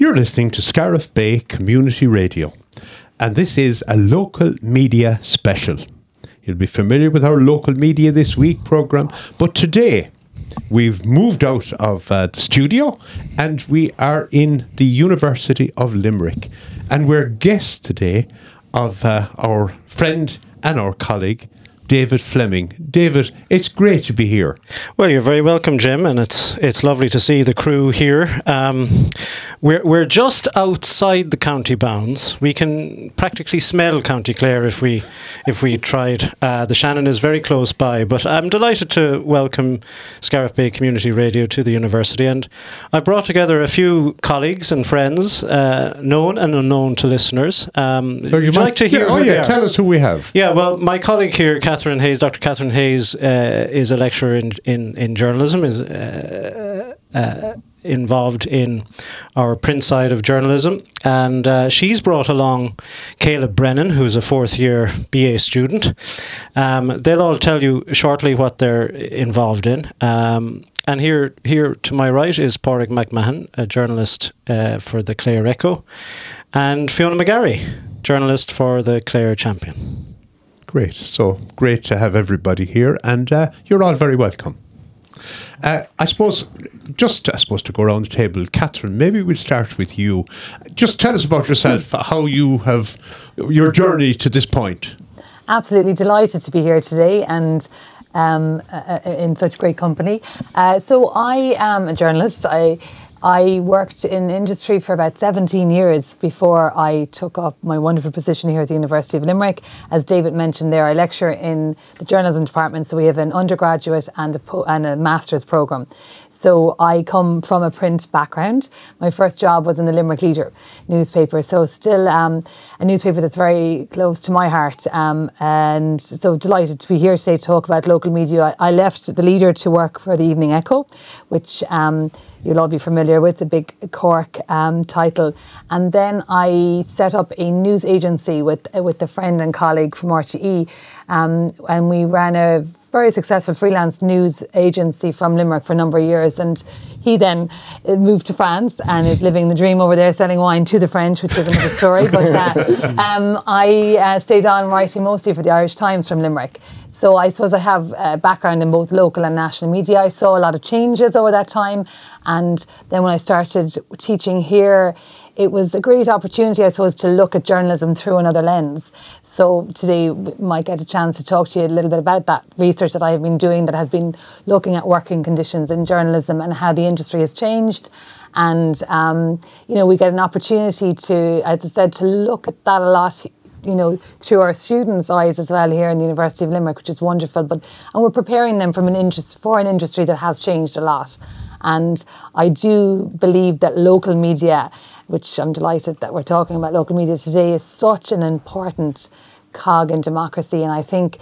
You're listening to Scariff Bay Community Radio, and this is a local media special. You'll be familiar with our local media this week program, but today we've moved out of uh, the studio and we are in the University of Limerick, and we're guests today of uh, our friend and our colleague David Fleming. David, it's great to be here. Well, you're very welcome, Jim, and it's it's lovely to see the crew here. Um, we're we're just outside the county bounds. We can practically smell County Clare if we if we tried. Uh, the Shannon is very close by, but I'm delighted to welcome Scariff Bay Community Radio to the university, and I've brought together a few colleagues and friends, uh, known and unknown to listeners. Um, So would you like to hear? Yeah, oh yeah, tell us who we have. Yeah, well, my colleague here, Catherine Hayes, Dr. Catherine Hayes, uh, is a lecturer in in, in journalism. Is uh, uh, involved in our print side of journalism, and uh, she's brought along Caleb Brennan, who's a fourth year BA student. Um, they'll all tell you shortly what they're involved in. Um, and here, here to my right is Pádraig McMahon, a journalist uh, for the Clare Echo, and Fiona McGarry, journalist for the Clare Champion. Great. So great to have everybody here, and uh, you're all very welcome. Uh, I suppose, just I suppose to go around the table, Catherine, maybe we'll start with you. Just tell us about yourself, how you have your journey to this point. Absolutely delighted to be here today and um, uh, uh, in such great company. Uh, so I am a journalist. I I worked in industry for about 17 years before I took up my wonderful position here at the University of Limerick. As David mentioned there, I lecture in the journalism department, so we have an undergraduate and a, po- and a master's programme. So I come from a print background. My first job was in the Limerick Leader newspaper, so still um, a newspaper that's very close to my heart. Um, and so delighted to be here today to talk about local media. I, I left the Leader to work for the Evening Echo, which um, you'll all be familiar with, the big Cork um, title. And then I set up a news agency with with a friend and colleague from RTE, um, and we ran a very successful freelance news agency from Limerick for a number of years. And he then uh, moved to France and is living the dream over there, selling wine to the French, which is another story. But uh, um, I uh, stayed on writing mostly for the Irish Times from Limerick. So I suppose I have a background in both local and national media. I saw a lot of changes over that time. And then when I started teaching here, it was a great opportunity, I suppose, to look at journalism through another lens. So today we might get a chance to talk to you a little bit about that research that I've been doing that has been looking at working conditions in journalism and how the industry has changed. And um, you know, we get an opportunity to, as I said, to look at that a lot you know, through our students' eyes as well here in the University of Limerick, which is wonderful. But and we're preparing them from an interest for an industry that has changed a lot. And I do believe that local media, which I'm delighted that we're talking about local media today, is such an important cog in democracy. And I think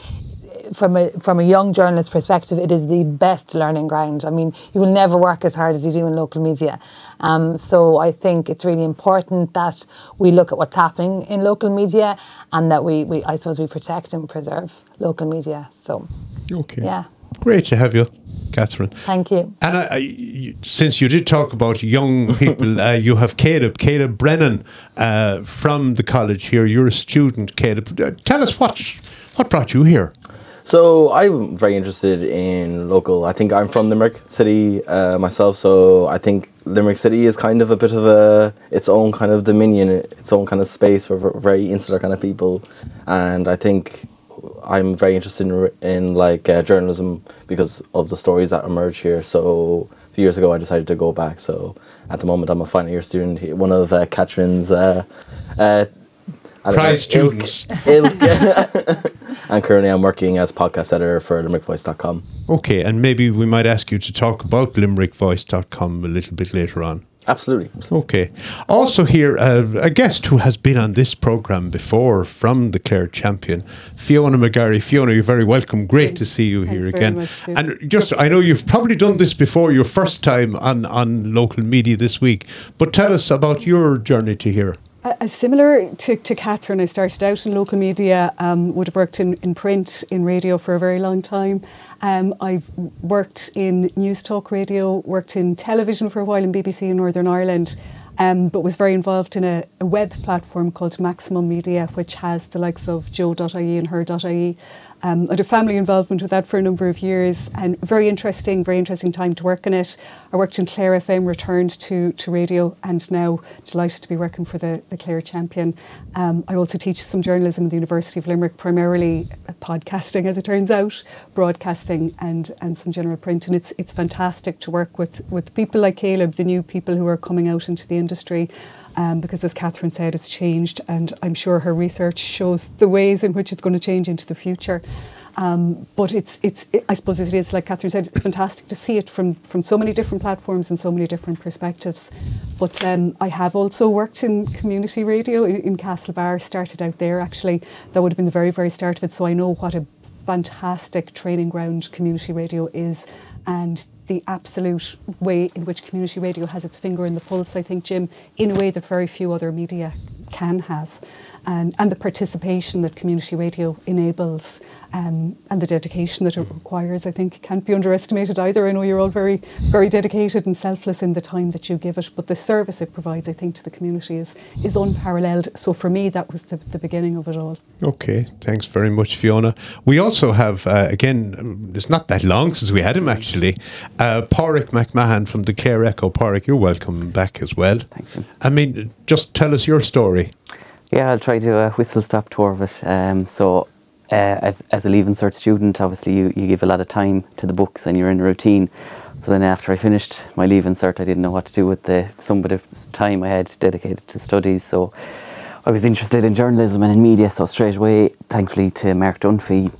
from a from a young journalist perspective, it is the best learning ground. I mean, you will never work as hard as you do in local media. Um, so I think it's really important that we look at what's happening in local media and that we, we I suppose we protect and preserve local media. So Okay. yeah, Great to have you, Catherine. thank you. And I, I, since you did talk about young people, uh, you have Caleb, Caleb Brennan uh, from the college here. You're a student, Caleb. Uh, tell us what what brought you here. So I'm very interested in local. I think I'm from Limerick City uh, myself, so I think Limerick City is kind of a bit of a its own kind of dominion, its own kind of space for very insular kind of people, and I think I'm very interested in, in like uh, journalism because of the stories that emerge here. So a few years ago, I decided to go back. So at the moment, I'm a final year student, here, one of uh, Catherine's. Uh, uh, Prize know, ilk- students. ilk- and currently, I'm working as podcast editor for LimerickVoice.com. Okay, and maybe we might ask you to talk about limerickvoice.com a little bit later on. Absolutely. Okay. Also here, uh, a guest who has been on this program before from the Clare Champion, Fiona McGarry. Fiona, you're very welcome. Great to see you Thanks here very again. much, and just, I know you've probably done this before, your first time on, on local media this week, but tell us about your journey to here. Uh, uh, similar to, to Catherine, I started out in local media, um, would have worked in, in print, in radio for a very long time. Um, I've worked in Newstalk radio, worked in television for a while in BBC in Northern Ireland. um, but was very involved in a, a web platform called Maximum Media, which has the likes of Joe.ie and Her.ie. Um, a family involvement with that for a number of years and very interesting, very interesting time to work in it. I worked in Clare FM, returned to, to radio, and now delighted to be working for the, the Clare Champion. Um, I also teach some journalism at the University of Limerick, primarily podcasting, as it turns out, broadcasting, and, and some general print. And it's, it's fantastic to work with, with people like Caleb, the new people who are coming out into the industry um, because as Catherine said, it's changed, and I'm sure her research shows the ways in which it's going to change into the future. Um, but it's, it's, it, I suppose it is, like Catherine said, it's fantastic to see it from, from so many different platforms and so many different perspectives. But um, I have also worked in community radio in, in Castlebar, started out there actually. That would have been the very, very start of it. So I know what a fantastic training ground community radio is and the absolute way in which community radio has its finger in the pulse, I think, Jim, in a way that very few other media can have. And, and the participation that community radio enables um, and the dedication that it requires, I think, can't be underestimated either. I know you're all very, very dedicated and selfless in the time that you give it, but the service it provides, I think, to the community is, is unparalleled. So for me, that was the, the beginning of it all. Okay, thanks very much, Fiona. We also have, uh, again, it's not that long since we had him actually, uh, Pádraig McMahon from the Clare Echo. Pádraig, you're welcome back as well. Thank you. I mean, just tell us your story. Yeah, I'll try to uh, whistle stop tour of it. Um, so uh, as a Leaving Cert student, obviously you, you give a lot of time to the books and you're in a routine. So then after I finished my Leaving Cert, I didn't know what to do with the some bit of time I had dedicated to studies. So I was interested in journalism and in media. So straight away, thankfully to Mark Dunphy,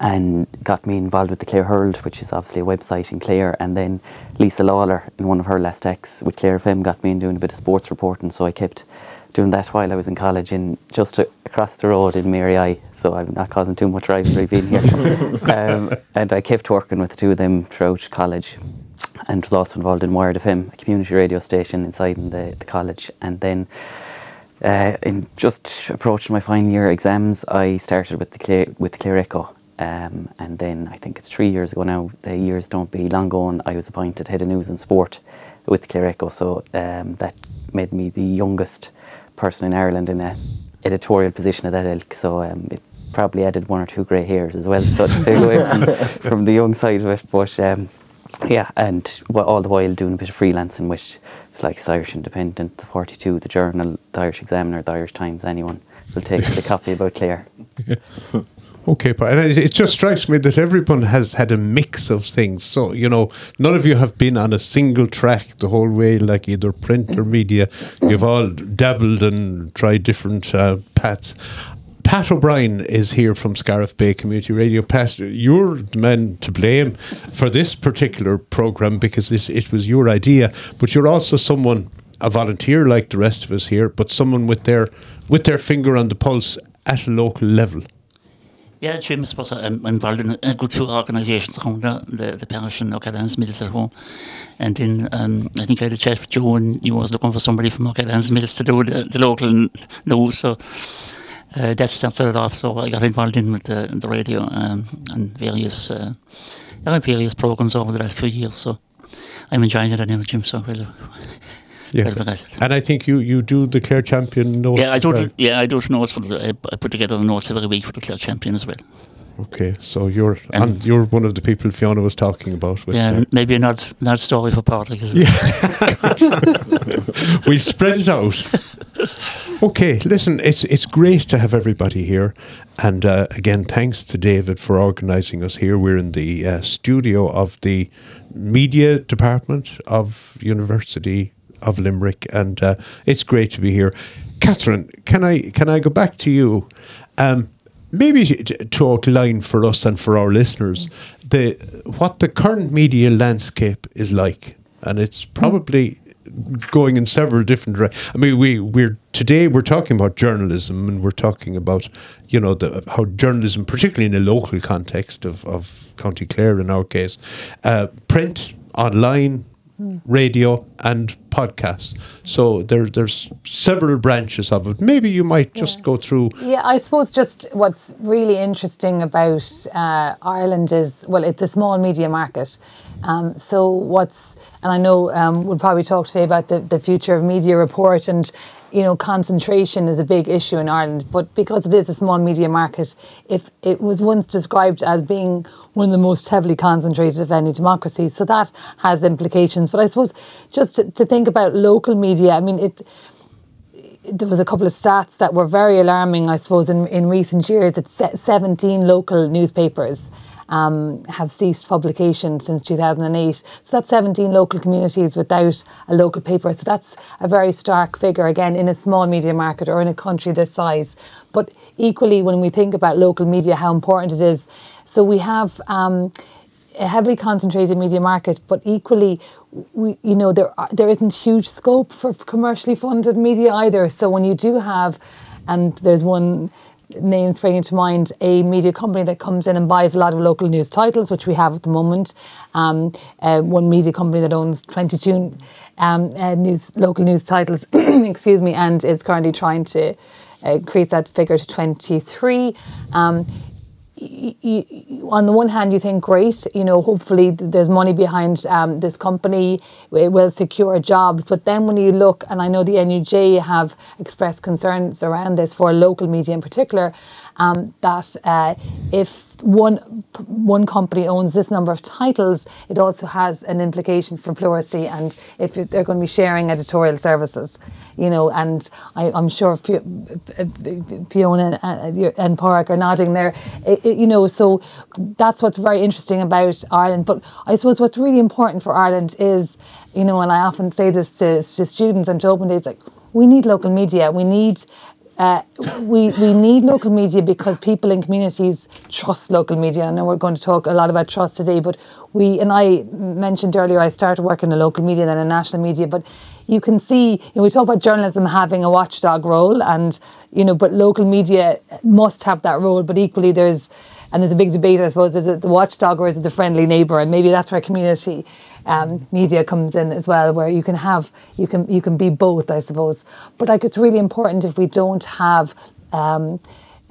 and got me involved with the Clare Herald, which is obviously a website in Clare. And then Lisa Lawler, in one of her last acts with Clare FM, got me in doing a bit of sports reporting. So I kept doing that while I was in college and just across the road in Mary I. So I'm not causing too much rivalry being here. um, and I kept working with the two of them throughout college and was also involved in Wired FM, a community radio station inside in the, the college. And then uh, in just approaching my final year exams, I started with the Clare, with the Clare Echo. Um, and then I think it's three years ago now, the years don't be long gone, I was appointed head of news and sport with Clare Echo. So um, that made me the youngest person in Ireland in a editorial position of that ilk. So um, it probably added one or two grey hairs as well. So to away from, from, the young side of it, but um, yeah, and all the while doing a bit of freelancing, which is like the Irish Independent, the 42, the Journal, the Irish Examiner, the Irish Times. Anyone will take the copy about Clare. Okay, but it just strikes me that everyone has had a mix of things. So, you know, none of you have been on a single track the whole way, like either print or media. You've all dabbled and tried different uh, paths. Pat O'Brien is here from Scariff Bay Community Radio. Pat, you're the man to blame for this particular program because it, it was your idea, but you're also someone, a volunteer like the rest of us here, but someone with their with their finger on the pulse at a local level. Yeah, Jim, I suppose I'm involved in a good few organisations around the, the, the parish and O'Callaghan's Mills home. And then um, I think I had a chat with Joe and he was looking for somebody from O'Callaghan's Mills to do the, the local news. So uh, that started off. So I got involved in with the, the radio um, and various uh, various programs over the last few years. So I'm enjoying it anyway, Jim. So really. Yes. And I think you, you do the Clare Champion notes. Yeah, I do. Well. Yeah, I do the notes for the. I put together the notes every week for the Clare Champion as well. Okay, so you're and you're one of the people Fiona was talking about. yeah, maybe not nod story for as well. Yeah. we spread it out. Okay, listen, it's it's great to have everybody here, and uh, again, thanks to David for organising us here. We're in the uh, studio of the media department of University of Limerick, and uh, it's great to be here. Catherine, can I can I go back to you? Um, maybe to outline for us and for our listeners the what the current media landscape is like, and it's probably going in several different directions. I mean, we we're today we're talking about journalism, and we're talking about you know the how journalism, particularly in the local context of of County Clare in our case, uh, print, online, radio and podcasts. So there, there's several branches of it. Maybe you might just yeah. go through. Yeah, I suppose just what's really interesting about uh, Ireland is well, it's a small media market. Um, so what's and I know um, we'll probably talk today about the, the future of media report and you know concentration is a big issue in Ireland, but because it is a small media market, if it was once described as being one of the most heavily concentrated of any democracy, so that has implications. But I suppose just to, to think about local media, I mean it there was a couple of stats that were very alarming, I suppose, in, in recent years. It's 17 local newspapers um, have ceased publication since 2008. So that's 17 local communities without a local paper. So that's a very stark figure, again, in a small media market or in a country this size. But equally, when we think about local media, how important it is. So we have. Um, a heavily concentrated media market, but equally, we you know there are, there isn't huge scope for commercially funded media either. So when you do have, and there's one name springing to mind, a media company that comes in and buys a lot of local news titles, which we have at the moment. Um, uh, one media company that owns 22 um, uh, news local news titles, excuse me, and is currently trying to. Uh, increase that figure to 23. Um, on the one hand, you think, great, you know, hopefully there's money behind um, this company, it will secure jobs. But then when you look, and I know the NUJ have expressed concerns around this for local media in particular, um, that uh, if one one company owns this number of titles, it also has an implication for plurality and if they're going to be sharing editorial services, you know. And I, am sure Fiona uh, and Park are nodding there, eh, it, eh, it, you know. So that's what's very interesting about Ireland. But I suppose what's really important for Ireland is, you know, and I often say this to, to students and to open days, like we need local media. We need uh, we, we need local media because people in communities trust local media. I know we're going to talk a lot about trust today, but we, and I mentioned earlier, I started working in local media then in national media, but you can see, you know, we talk about journalism having a watchdog role and, you know, but local media must have that role, but equally there's, and there's a big debate, I suppose, is it the watchdog or is it the friendly neighbour? And maybe that's where community um, media comes in as well, where you can have you can you can be both, I suppose. But like it's really important if we don't have. Um,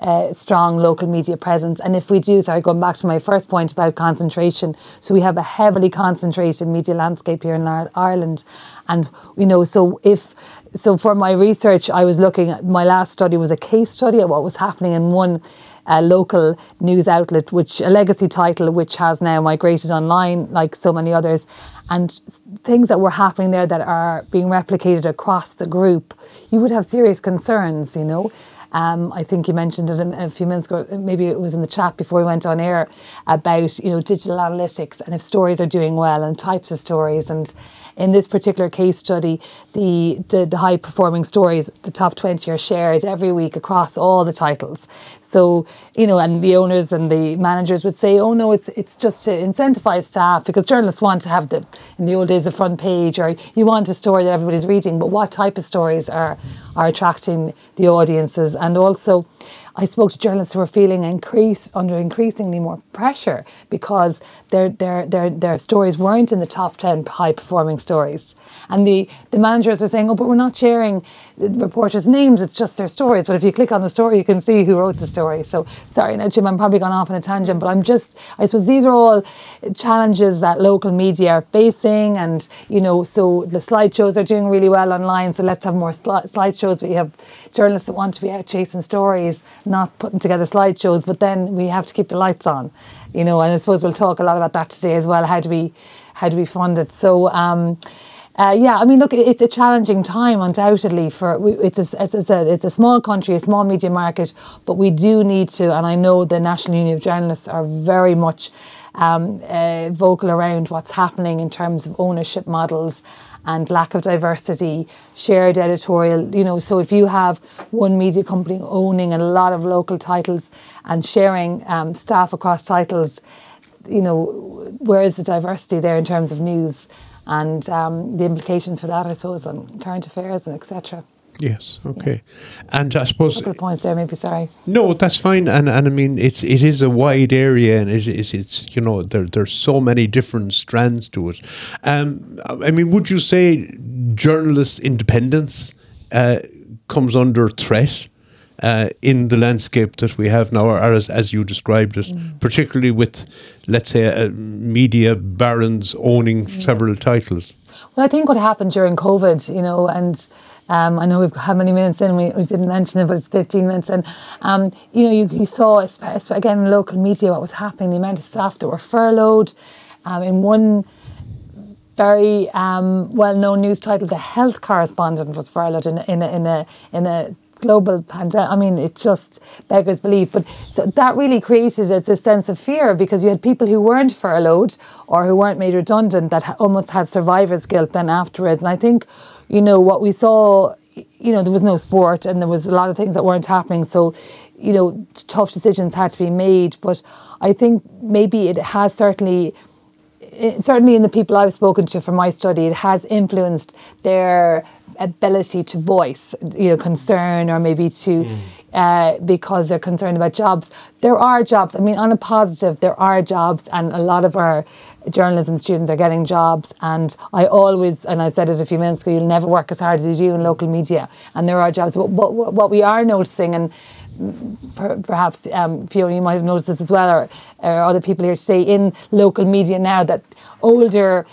a strong local media presence. And if we do, sorry, going back to my first point about concentration, so we have a heavily concentrated media landscape here in Ireland. And, you know, so if, so for my research, I was looking at my last study was a case study of what was happening in one a local news outlet, which a legacy title, which has now migrated online, like so many others, and things that were happening there that are being replicated across the group, you would have serious concerns, you know. Um, I think you mentioned it a, few minutes ago. Maybe it was in the chat before we went on air about you know digital analytics and if stories are doing well and types of stories and in this particular case study, the, the, the high performing stories, the top 20 are shared every week across all the titles. So, you know, and the owners and the managers would say, oh no, it's it's just to incentivize staff because journalists want to have the, in the old days, a front page or you want a story that everybody's reading, but what type of stories are, are attracting the audiences? And also, I spoke to journalists who were feeling increase under increasingly more pressure because their their their their stories weren't in the top ten high performing stories. And the, the managers were saying, oh, but we're not sharing the reporters' names, it's just their stories. But if you click on the story, you can see who wrote the story. So, sorry, now, Jim, I'm probably gone off on a tangent, but I'm just, I suppose these are all challenges that local media are facing. And, you know, so the slideshows are doing really well online. So let's have more sli- slideshows. We have journalists that want to be out chasing stories, not putting together slideshows, but then we have to keep the lights on, you know, and I suppose we'll talk a lot about that today as well. How do we, how do we fund it? So, um, uh, yeah, I mean, look, it's a challenging time, undoubtedly. For it's a, I said, it's a small country, a small media market, but we do need to, and I know the National Union of Journalists are very much um, uh, vocal around what's happening in terms of ownership models and lack of diversity, shared editorial. You know, so if you have one media company owning a lot of local titles and sharing um, staff across titles, you know, where is the diversity there in terms of news? And um, the implications for that, I suppose, on current affairs and etc. Yes. Okay. And I suppose a couple of points there. Maybe sorry. No, that's fine. And and I mean, it's it is a wide area, and it is it's you know there there's so many different strands to it. Um, I mean, would you say journalist independence uh, comes under threat uh, in the landscape that we have now, or as, as you described it, particularly with, let's say, uh, media barons owning several titles? Well, I think what happened during COVID, you know, and um, I know we've got how many minutes in, we, we didn't mention it, but it's 15 minutes. And, um, you know, you, you saw, again, local media, what was happening, the amount of staff that were furloughed. Um, in one very um, well-known news title, the health correspondent was furloughed in, in, a, in, a, in a global pandemic. I mean, it just beggars belief. But so that really created a, this sense of fear because you had people who weren't furloughed or who weren't made redundant that ha- almost had survivor's guilt then afterwards. And I think, you know, what we saw, you know, there was no sport and there was a lot of things that weren't happening. So, you know, tough decisions had to be made. But I think maybe it has certainly it- certainly in the people I've spoken to from my study, it has influenced their ability to voice, you know, concern or maybe to, uh, because they're concerned about jobs. There are jobs. I mean, on a positive, there are jobs, and a lot of our journalism students are getting jobs. And I always, and I said it a few minutes ago, you'll never work as hard as you do in local media, and there are jobs. But what, what, what we are noticing, and per- perhaps um, Fiona, you might have noticed this as well, or, or other people here today in local media now that older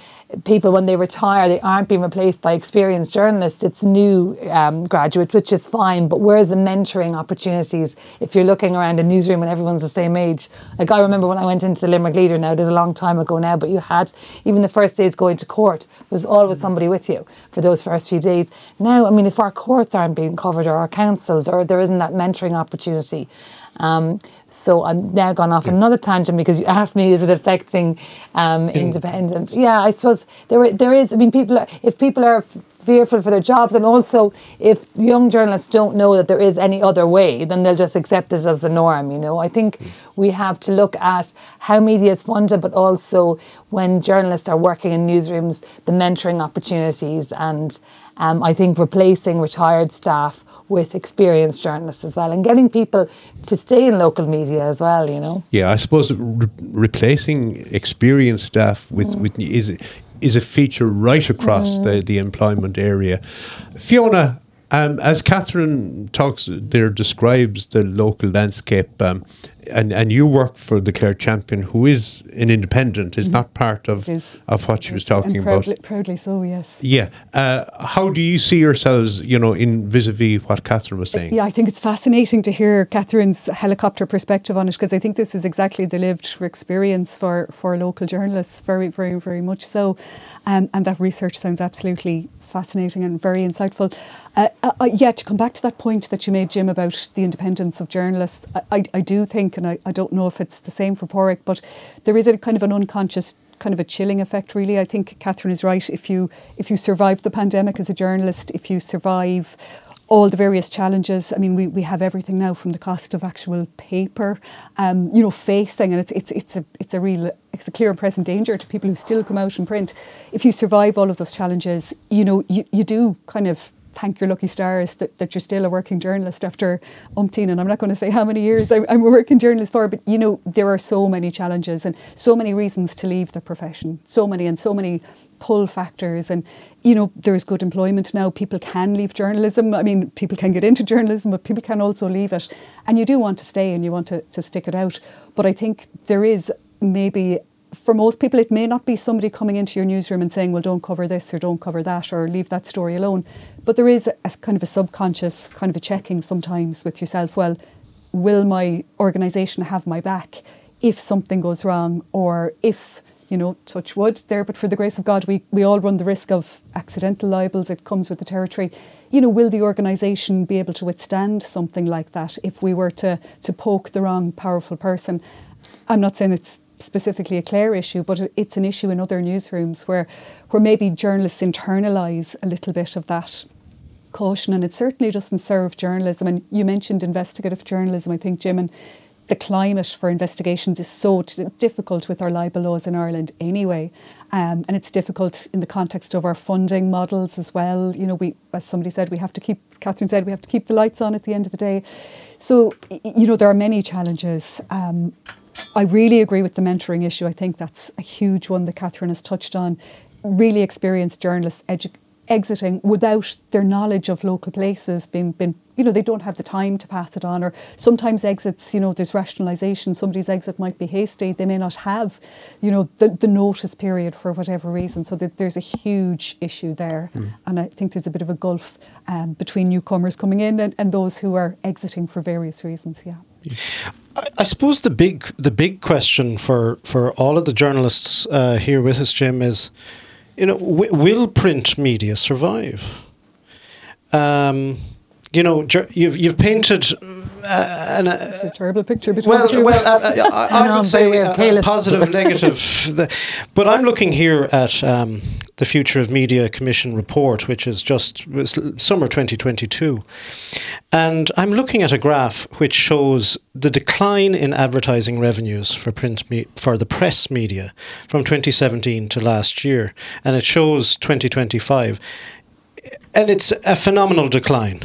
people, when they retire, they aren't being replaced by experienced journalists. It's new um, graduates, which is fine. But where's the mentoring opportunities if you're looking around a newsroom and everyone's the same age? Like I remember when I went into the Limerick Leader. Now, there's a long time ago now, but you had even the first days going to court there was always somebody with you for those first few days. Now, I mean, if our courts aren't being covered or our councils or there isn't that mentoring opportunity. Um, so I'm now gone off on another tangent because you asked me, is it affecting um, independent? Yeah, I suppose there there is. I mean, people are, if people are fearful for their jobs, and also if young journalists don't know that there is any other way, then they'll just accept this as the norm. You know, I think we have to look at how media is funded, but also when journalists are working in newsrooms, the mentoring opportunities, and um, I think replacing retired staff with experienced journalists as well, and getting people to stay in local media as well. You know. Yeah, I suppose re- replacing experienced staff with, mm. with is is a feature right across mm-hmm. the, the employment area. Fiona, um, as Catherine talks there, describes the local landscape, um, and, and you work for the Clare Champion, who is an independent, is not part of, Is- of what she was talking and about. proudly, proudly so, yes. Yeah. Uh, how do you see yourselves, you know, in vis-a-vis what Catherine was saying? Yeah, I think it's fascinating to hear Catherine's helicopter perspective on it because I think this is exactly the lived experience for, for local journalists, very, very, very much so. Um, and that research sounds absolutely fascinating and very insightful. Uh, uh, uh, yeah, to come back to that point that you made, Jim, about the independence of journalists, I, I, I do think, and I, I don't know if it's the same for Pádraig, but there is a kind of an unconscious kind of a chilling effect really i think catherine is right if you if you survive the pandemic as a journalist if you survive all the various challenges. I mean, we, we have everything now from the cost of actual paper, um, you know, facing, and it's it's it's a it's a real it's a clear and present danger to people who still come out and print. If you survive all of those challenges, you know, you, you do kind of thank your lucky stars that, that you're still a working journalist after umpteen, and I'm not going to say how many years I'm, I'm a working journalist for, but you know, there are so many challenges and so many reasons to leave the profession, so many and so many pull factors and you know there's good employment now. People can leave journalism. I mean people can get into journalism but people can also leave it. And you do want to stay and you want to, to stick it out. But i think there is maybe for most people it may not be somebody coming into your newsroom and saying well don't cover this or don't cover that or leave that story alone. But there is a, a kind of a subconscious kind of a checking sometimes with yourself. Well will my organisation have my back if something goes wrong or if you know, touch wood there, but for the grace of God, we, we all run the risk of accidental libels. It comes with the territory. You know, will the organisation be able to withstand something like that if we were to, to poke the wrong powerful person? I'm not saying it's specifically a Clare issue, but it's an issue in other newsrooms where, where maybe journalists internalise a little bit of that caution, and it certainly doesn't serve journalism. And you mentioned investigative journalism, I think, Jim, and the climate for investigations is so t- difficult with our libel laws in Ireland anyway. Um, and it's difficult in the context of our funding models as well. You know, we, as somebody said, we have to keep, Catherine said, we have to keep the lights on at the end of the day. So, you know, there are many challenges. Um, I really agree with the mentoring issue. I think that's a huge one that Catherine has touched on. Really experienced journalists, exiting without their knowledge of local places being, being you know, they don't have the time to pass it on. Or sometimes exits, you know, there's rationalisation. Somebody's exit might be hasty. They may not have, you know, the, the notice period for whatever reason. So there's a huge issue there. Mm. And I think there's a bit of a gulf um, between newcomers coming in and, and those who are exiting for various reasons. Yeah. I suppose the big the big question for, for all of the journalists uh, here with us, Jim, is, you know, w- will print media survive? Um, you know, you've you've painted uh, an, uh, it's a terrible picture between well, you. Well, uh, I, I, would say uh, positive, negative. but I'm looking here at um, the Future of Media Commission report, which is just summer 2022, and I'm looking at a graph which shows the decline in advertising revenues for print me- for the press media from 2017 to last year, and it shows 2025, and it's a phenomenal decline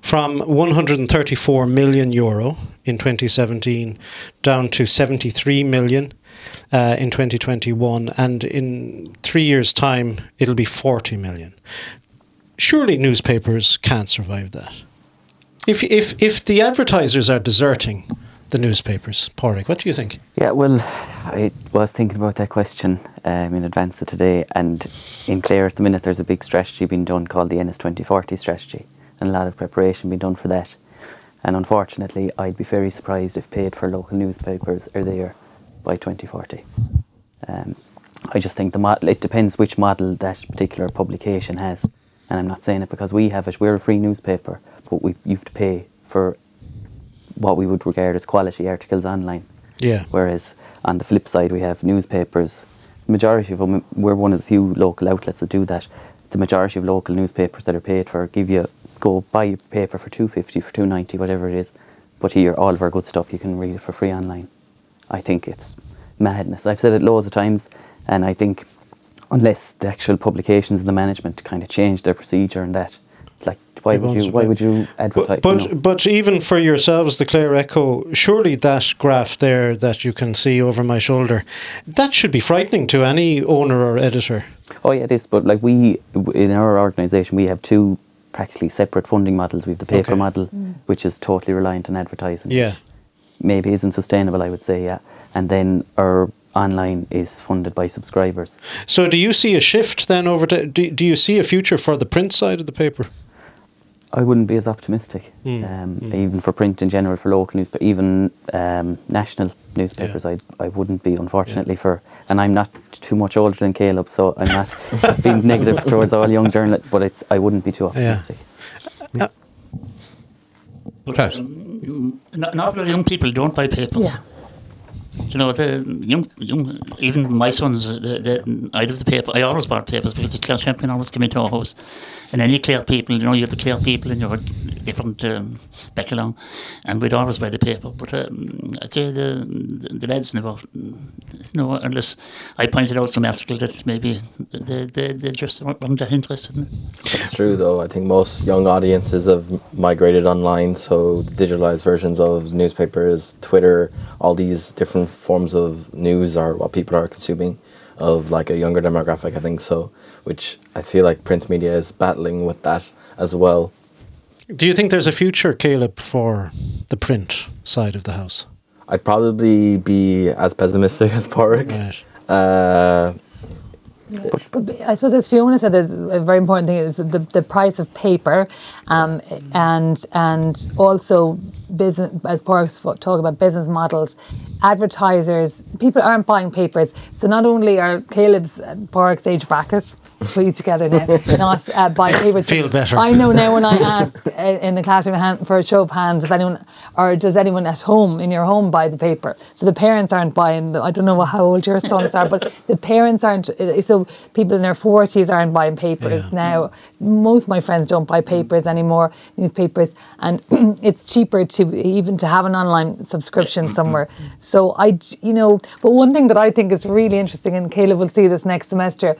from 134 million euro in 2017 down to 73 million uh, in 2021, and in three years' time, it'll be 40 million. Surely newspapers can't survive that. If, if, if the advertisers are deserting the newspapers, Pádraig, what do you think? Yeah, well, I was thinking about that question um, in advance of today, and in Clare at the minute, there's a big strategy being done called the NS 2040 strategy and a lot of preparation being done for that. And unfortunately, I'd be very surprised if paid for local newspapers are there by 2040. Um, I just think the model, it depends which model that particular publication has. And I'm not saying it because we have it, we're a free newspaper, but we, you have to pay for what we would regard as quality articles online. Yeah. Whereas on the flip side, we have newspapers. The majority of them, we're one of the few local outlets that do that. The majority of local newspapers that are paid for give you go buy your paper for 250 for 290 whatever it is but here all of our good stuff you can read it for free online. I think it's madness. I've said it loads of times and i think unless the actual publications and the management kind of change their procedure and that like why would you why would you advertise but but, you know? but, even for yourselves the clare echo surely that graph there that you can see over my shoulder that should be frightening to any owner or editor. Oh yeah it is but like we in our organization we have two practically separate funding models. We have the paper okay. model, mm. which is totally reliant on advertising. Yeah. Maybe isn't sustainable, I would say, yeah. And then our online is funded by subscribers. So do you see a shift then over to, do, do you see a future for the print side of the paper? I wouldn't be as optimistic, mm. Um, mm. even for print in general, for local news, but even um, national newspapers, yeah. I, I wouldn't be, unfortunately, yeah. for. And I'm not too much older than Caleb, so I'm not being negative towards all young journalists, but it's I wouldn't be too optimistic. Yeah. But, um, not, not all young people don't buy papers. Yeah. You know, the young, young, even my sons, the, the, I'd have the paper. I always bought papers because the Clare champion always came into our house. And any Clare people, you know, you have the Clare people in your different um, back along, and we'd always buy the paper. But um, say the, the, the lads never, you know, unless I pointed out some article that maybe they, they, they just weren't that interested in it. That's true, though. I think most young audiences have migrated online, so the digitalized versions of newspapers, Twitter, all these different forms of news are what people are consuming of like a younger demographic, I think so, which I feel like print media is battling with that as well. Do you think there's a future, Caleb, for the print side of the house? I'd probably be as pessimistic as Pádraig. Right. Uh, but I suppose as Fiona said, there's a very important thing is the, the price of paper, um, and and also business. As Pádraig talk about business models, advertisers, people aren't buying papers. So not only are Caleb's uh, age bracket put you together now, not uh, by papers. Feel better. I know now when I ask uh, in the classroom for a show of hands if anyone or does anyone at home in your home buy the paper. So the parents aren't buying. The, I don't know how old your sons are, but the parents aren't. Uh, so people in their forties aren't buying papers yeah. now. Most of my friends don't buy papers anymore, newspapers, and it's cheaper to even to have an online subscription somewhere. So I, you know, but one thing that I think is really interesting, and Caleb will see this next semester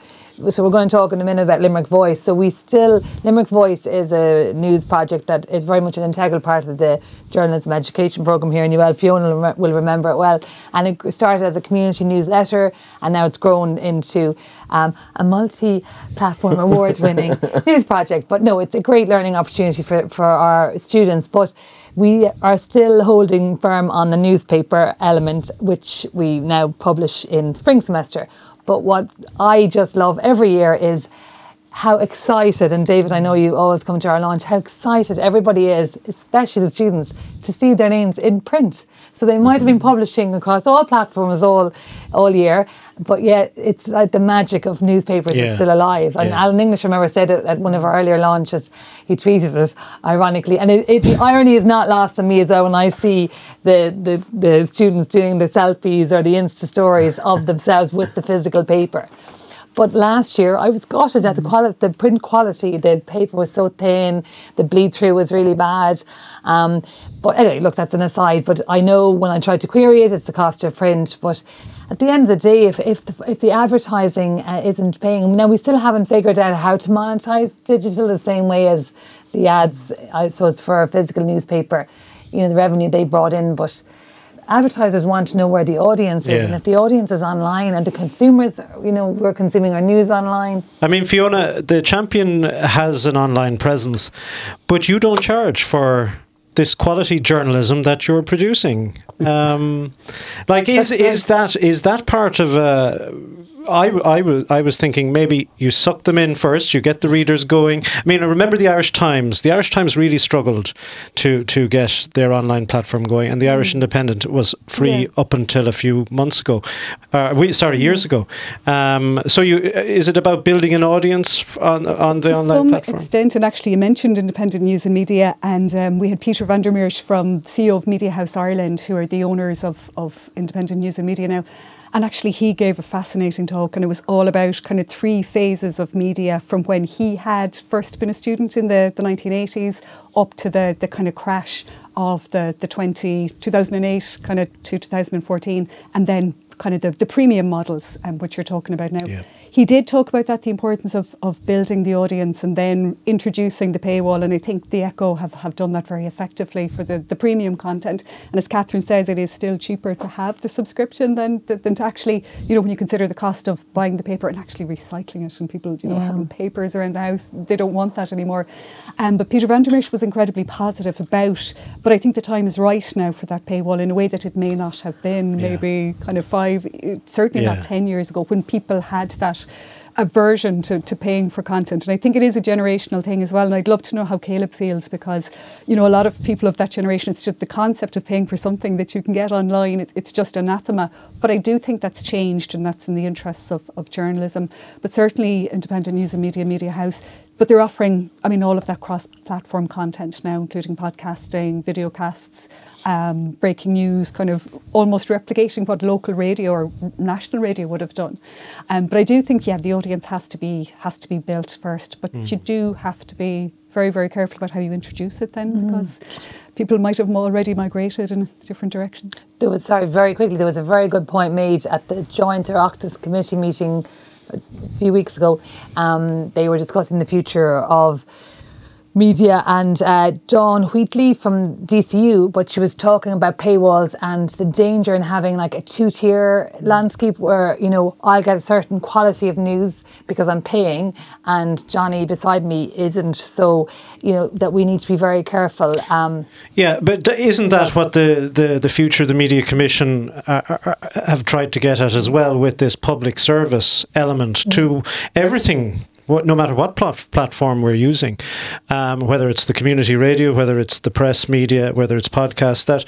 so we're going to talk in a minute about Limerick Voice. So we still Limerick Voice is a news project that is very much an integral part of the journalism education program here in UL. Fiona will, remember it well, and it started as a community newsletter, and now it's grown into um, a multi-platform award-winning news project. But no, it's a great learning opportunity for for our students, but we are still holding firm on the newspaper element, which we now publish in spring semester. But what I just love every year is how excited, and David, I know you always come to our launch, how excited everybody is, especially the students, to see their names in print. So they might have been publishing across all platforms all all year, but yet it's like the magic of newspapers Yeah. is still alive. And Yeah. Alan English, remember, said it at one of our earlier launches. He tweeted it, ironically, and it, it, the irony is not lost on me as well when I see the, the the students doing the selfies or the Insta stories of themselves with the physical paper. But last year, I was gutted at the quality, the print quality. The paper was so thin, the bleed through was really bad. Um, but anyway, look, that's an aside. But I know when I tried to query it, it's the cost of print. But at the end of the day, if if the, if the advertising uh, isn't paying, now we still haven't figured out how to monetize digital the same way as the ads, I suppose, for a physical newspaper. You know, the revenue they brought in, but advertisers want to know where the audience is, Yeah. and if the audience is online and the consumers, you know, we're consuming our news online. I mean, Fiona, the champion has an online presence, but you don't charge for this quality journalism that you're producing. Um, like, is is that is that part of a? I, I, was, I was thinking maybe you suck them in first, you get the readers going. I mean, I remember the Irish Times. The Irish Times really struggled to, to get their online platform going, and the Irish Independent was free Yeah. up until a few months ago. Uh, we, sorry, years ago. Um, so, you is it about building an audience on on the to online some extent, and actually, you mentioned independent news and media, and um, we had Peter Vandermeersch from CEO of Mediahuis Ireland, who are the owners of, of independent news and media now. And actually, he gave a fascinating talk, and it was all about kind of three phases of media from when he had first been a student in the, the 1980s up to the, the kind of crash of the, the 20, 2008 kind of to 2014, and then kind of the, the premium models, um, which you're talking about now. Yeah. He did talk about that, the importance of, of building the audience and then introducing the paywall. And I think the Echo have, have done that very effectively for the, the premium content. And as Catherine says, it is still cheaper to have the subscription than, than to actually, you know, when you consider the cost of buying the paper and actually recycling it and people, you know, Yeah. having papers around the house, they don't want that anymore. Um, but Peter Vandermeersch was incredibly positive about, but I think the time is right now for that paywall in a way that it may not have been Yeah. maybe kind of five, uh, certainly Yeah. not 10 years ago when people had that aversion to, to paying for content. And I think it is a generational thing as well. And I'd love to know how Caleb feels because, you know, a lot of people of that generation, it's just the concept of paying for something that you can get online, it, it's just anathema. But I do think that's changed and that's in the interests of, of journalism. But certainly Independent News and Media, Mediahuis, but they're offering, I mean, all of that cross platform content now, including podcasting, videocasts, um, breaking news, kind of almost replicating what local radio or national radio would have done. Um, but I do think, yeah, the audience has to be has to be built first. But you do have to be very, very careful about how you introduce it then, because people might have already migrated in different directions. There was, sorry, very quickly, there was a very good point made at the Joint Oireachtas Committee meeting a few weeks ago. Um, they were discussing the future of media and uh, Dawn Wheatley from DCU, but she was talking about paywalls and the danger in having like a two-tier landscape where, you know, I'll get a certain quality of news because I'm paying and Johnny beside me isn't. So, you know, that we need to be very careful. Um, Yeah, but isn't that what the, the, the future of the Media Commission uh, uh, uh, have tried to get at as well with this public service element to everything? What- No matter what plat- platform we're using, um, whether it's the community radio, whether it's the press media, whether it's podcasts, that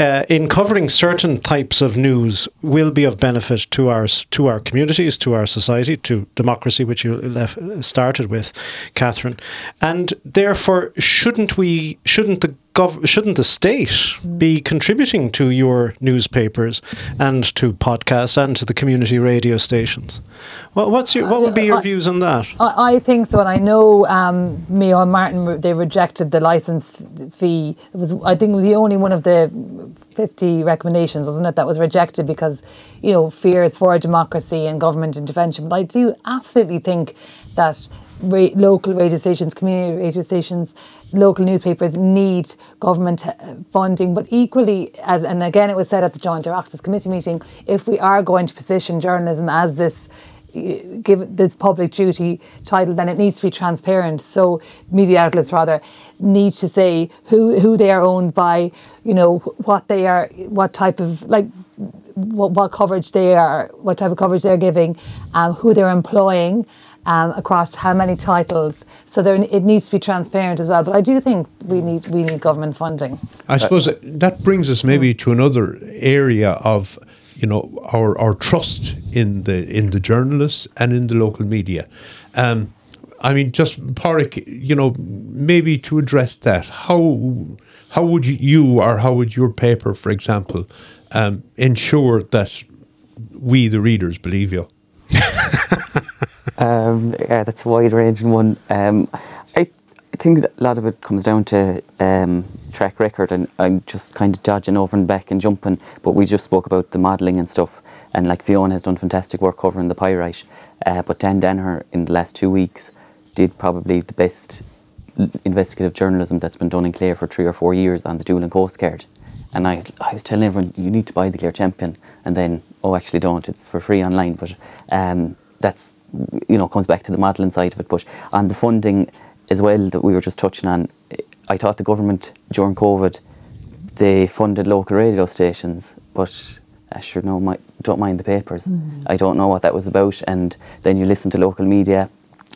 uh, in covering certain types of news will be of benefit to our to our communities, to our society, to democracy, which you left, started with, Catherine, and therefore shouldn't we shouldn't the gov- shouldn't the state be contributing to your newspapers and to podcasts and to the community radio stations? What, what's your, what would be your I- views on that? I, I think so, and I know um, Mayo and Martin they rejected the license fee. It was I think it was the only one of the fifty recommendations, wasn't it, that was rejected because you know fears for democracy and government intervention. But I do absolutely think that ra- local radio stations, community radio stations, local newspapers need government uh, funding. But equally, as and again, it was said at the Joint Oireachtas Committee meeting, if we are going to position journalism as this give this public duty title, then it needs to be transparent. So media outlets rather need to say who who they are owned by, you know what they are, what type of like what, what coverage they are, what type of coverage they're giving, um, who they're employing. Um, across how many titles, so there it needs to be transparent as well. But I do think we need we need government funding. I suppose that brings us maybe to another area of you know our our trust in the in the journalists and in the local media. Um, I mean, just Pádraig, you know, maybe to address that, how how would you or how would your paper, for example, um, ensure that we the readers believe you? Um, yeah, that's a wide ranging one. Um, I, I think a lot of it comes down to um, track record, and I'm just kind of dodging over and back and jumping. But we just spoke about the modelling and stuff, and like Fiona has done fantastic work covering the pyrite. Uh, but Dan Danaher in the last two weeks did probably the best investigative journalism that's been done in Clare for three or four years on the Doolin Coast Guard. And I, I was telling everyone, you need to buy the Clare Champion, and then, oh, actually don't, it's for free online. But um, that's, you know, comes back to the modelling side of it. But on the funding as well that we were just touching on, I thought the government during COVID, they funded local radio stations, but I sure know my, don't mind the papers. I don't know what that was about. And then you listen to local media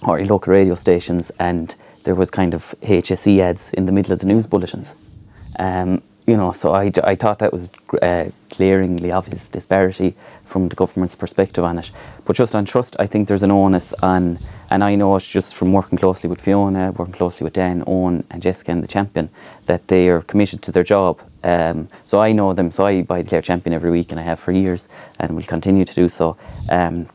or local radio stations, and there was kind of HSE ads in the middle of the news bulletins. Um, you know, so I, I thought that was uh, glaringly obvious disparity from the government's perspective on it. But just on trust, I think there's an onus on, and I know it's just from working closely with Fiona, working closely with Dan, Owen, and Jessica and the champion, that they are committed to their job. Um, so I know them, so I buy the Clare Champion every week, and I have for years, and will continue to do so. Um,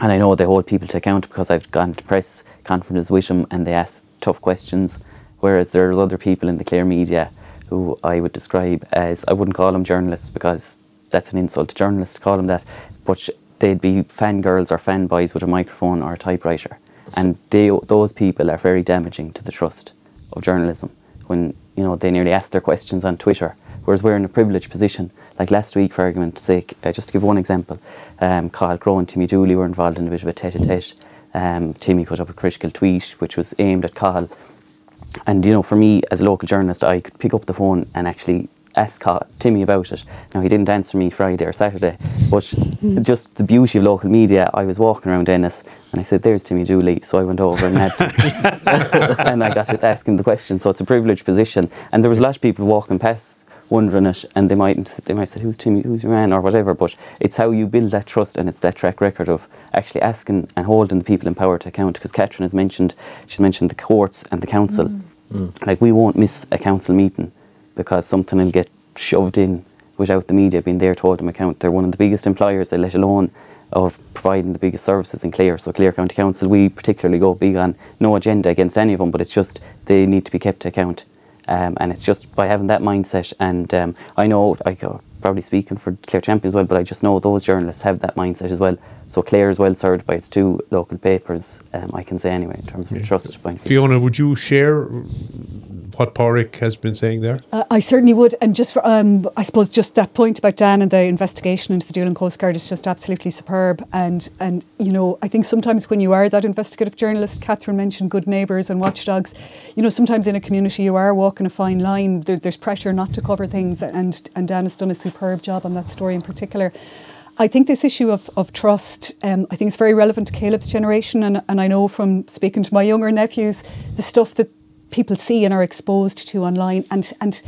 and I know they hold people to account because I've gone to press conferences with them and they ask tough questions. Whereas there's other people in the Clare media who I would describe as I wouldn't call them journalists because that's an insult to journalists to call them that, but they'd be fangirls or fanboys with a microphone or a typewriter, and they those people are very damaging to the trust of journalism when you know they nearly ask their questions on Twitter, whereas we're in a privileged position. Like last week, for argument's sake, uh, just to give one example, um, Carl Crowe and Timmy Dooley were involved in a bit of a tete-a-tete. Um, Timmy put up a critical tweet which was aimed at Carl and you know, for me as a local journalist, I could pick up the phone and actually ask Ca- Timmy about it. Now he didn't answer me Friday or Saturday, but just the beauty of local media. I was walking around Ennis and I said, "There's Timmy Dooley." So I went over and had, and I got to ask him the question. So it's a privileged position. And there was a lot of people walking past wondering it, and they might they might say, "Who's Timmy? Who's your man?" or whatever. But it's how you build that trust, and it's that track record of actually asking and holding the people in power to account. Because Catherine has mentioned, she's mentioned the courts and the council. Mm. Like we won't miss a council meeting because something will get shoved in without the media being there to hold them account. They're one of the biggest employers, let alone of providing the biggest services in Clare. So Clare County Council, we particularly go big on no agenda against any of them, but it's just they need to be kept to account. Um, and it's just by having that mindset, and um, I know I go probably speaking for Clare Champion as well, but I just know those journalists have that mindset as well. So Clare is well served by its two local papers, um, I can say anyway, in terms of the trust point. of view. Fiona, would you share what Pádraig has been saying there? Uh, I certainly would. And just for, um, I suppose, just that point about Dan and the investigation into the Doolin Coast Guard is just absolutely superb. And, and, you know, I think sometimes when you are that investigative journalist, Catherine mentioned good neighbours and watchdogs, you know, sometimes in a community you are walking a fine line. There, there's pressure not to cover things. And, and Dan has done a superb job on that story in particular. I think this issue of, of trust, um, I think it's very relevant to Caleb's generation. And, and I know from speaking to my younger nephews, the stuff that people see and are exposed to online and, and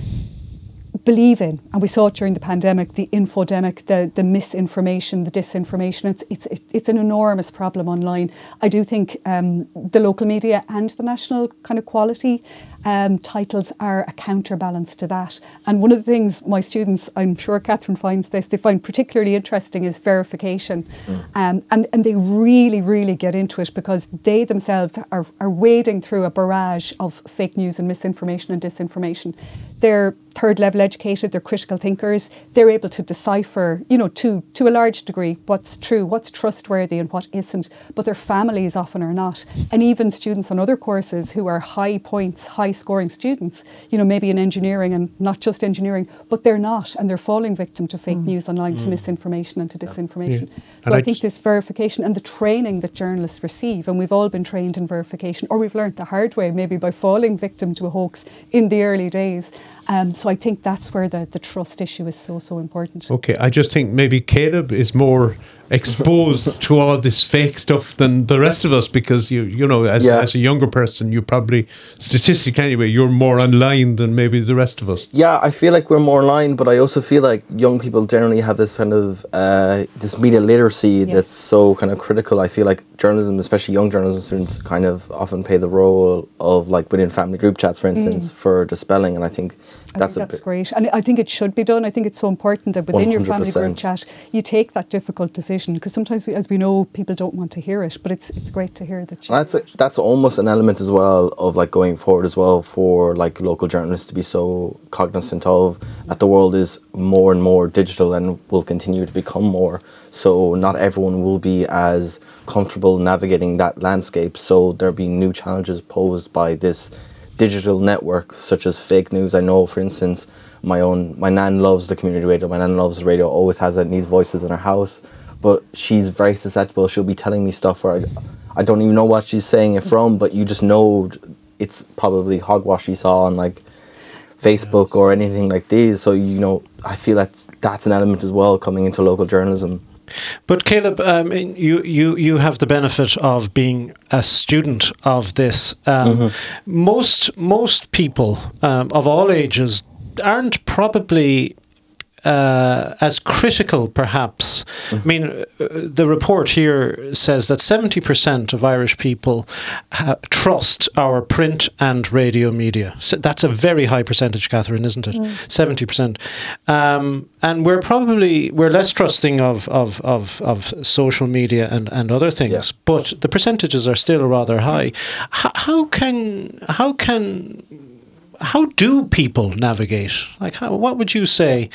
believe in, and we saw it during the pandemic, the infodemic, the, the misinformation, the disinformation. It's, it's, it's an enormous problem online. I do think um, the local media and the national kind of quality um, titles are a counterbalance to that. And one of the things my students, I'm sure Catherine finds this, they find particularly interesting is verification. Um, and, and they really, really get into it because they themselves are, are wading through a barrage of fake news and misinformation and disinformation. They're third level educated, they're critical thinkers, they're able to decipher, you know, to, to a large degree what's true, what's trustworthy and what isn't, but their families often are not. And even students on other courses who are high points, high scoring students, you know, maybe in engineering and not just engineering, but they're not and they're falling victim to fake news online, to misinformation and to disinformation. Yeah. So I I think this verification and the training that journalists receive, and we've all been trained in verification, or we've learned the hard way, maybe by falling victim to a hoax in the early days. Um, so I think that's where the, the trust issue is so, so important. Okay, I just think maybe Caleb is more exposed to all this fake stuff than the rest of us because you you know as, Yeah. as a younger person you probably statistically anyway you're more online than maybe the rest of us. Yeah, I feel like we're more online, but I also feel like young people generally have this kind of uh, this media literacy that's so kind of critical. I feel like journalism, especially young journalism students, kind of often play the role of like within family group chats, for instance, for dispelling, and I think I that's that's great. And I think it should be done. I think it's so important that within your family group chat, you take that difficult decision because sometimes, we, as we know, people don't want to hear it, but it's, it's great to hear that you. That's a, that's almost an element as well of like going forward as well for like local journalists to be so cognizant of that the world is more and more digital and will continue to become more. So not everyone will be as comfortable navigating that landscape. So there'll be new challenges posed by this digital networks such as fake news. I know, for instance, my own my nan loves the community radio. My nan loves the radio. Always has it. Needs voices in her house, but she's very susceptible. She'll be telling me stuff where I, I don't even know what she's saying it from, but you just know it's probably hogwash you saw on like Facebook or anything like these. So you know, I feel that that's an element as well coming into local journalism. But Caleb, um, you, you you have the benefit of being a student of this. Um, Most most people um, of all ages aren't probably uh, as critical, perhaps. I mean, uh, the report here says that 70% of Irish people ha- trust our print and radio media. So that's a very high percentage, Catherine, isn't it? 70%. Um, and we're probably, we're less trusting of, of, of, of social media and, and other things, Yeah. but the percentages are still rather high. H- how can, how can how do people navigate? Like, how, what would you say?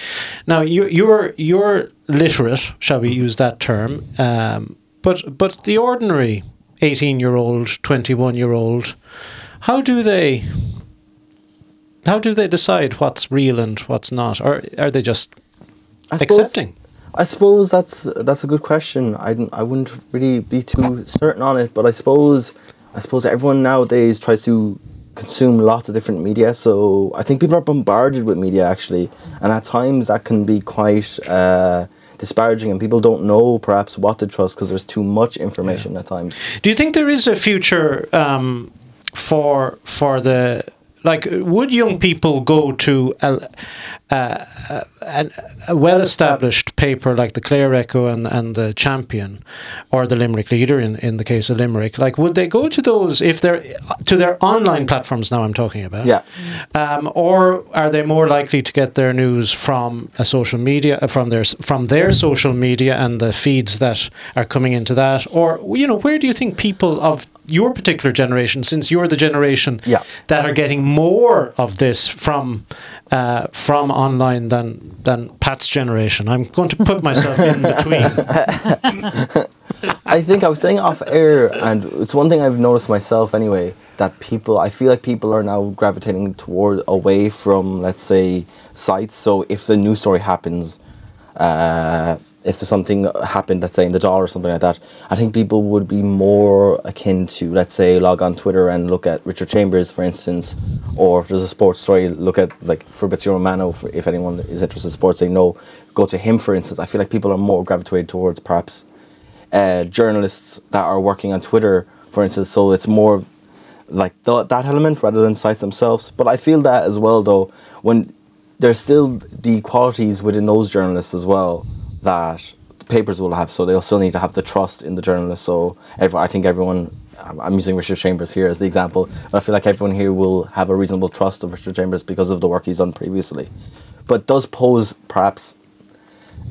Now, you're you're you're literate, shall we use that term? Um, but but the ordinary eighteen-year-old, twenty-one-year-old, how do they? How do they decide what's real and what's not, or are they just I suppose- accepting? I suppose that's that's a good question. I I wouldn't really be too certain on it, but I suppose I suppose everyone nowadays tries to consume lots of different media. So I think people are bombarded with media actually, and at times that can be quite uh, disparaging, and people don't know perhaps what to trust because there's too much information at times. Do you think there is a future um, for for the like? Would young people go to a, a, a, a well-established paper like the Clare Echo and and the Champion, or the Limerick Leader in, in the case of Limerick? Like, would they go to those if they're to their online platforms? Now I'm talking about. Yeah. Um, or are they more likely to get their news from a social media, from their from their social media and the feeds that are coming into that? Or you know, where do you think people of your particular generation, since you're the generation Yeah. that are getting more of this from uh, from online than than Pat's generation? I'm going to put myself in between. I think I was saying off air, and it's one thing I've noticed myself anyway that people, I feel like people are now gravitating toward away from, let's say, sites. So if the news story happens, uh, if there's something happened, let's say in the dollar or something like that, I think people would be more akin to, let's say, log on Twitter and look at Richard Chambers, for instance, or if there's a sports story, look at like Fabrizio Romano. For, if anyone is interested in sports, they know go to him, for instance. I feel like people are more gravitated towards perhaps uh, journalists that are working on Twitter, for instance. So it's more like th- that element rather than sites themselves. But I feel that as well, though, when there's still the qualities within those journalists as well that the papers will have. So they'll still need to have the trust in the journalists. So every, I think everyone I'm, I'm using Richard Chambers here as the example. But I feel like everyone here will have a reasonable trust of Richard Chambers because of the work he's done previously. But does pose perhaps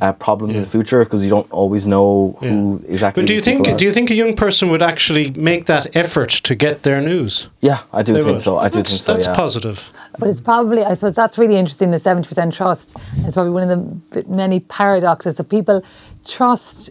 a problem in the future because you don't always know who exactly. But do you think are. do you think a young person would actually make that effort to get their news? Yeah, I do They think would. so. I do that's, think so. That's yeah. positive. But it's probably, I suppose that's really interesting, the 70% trust. is probably one of the many paradoxes. So people trust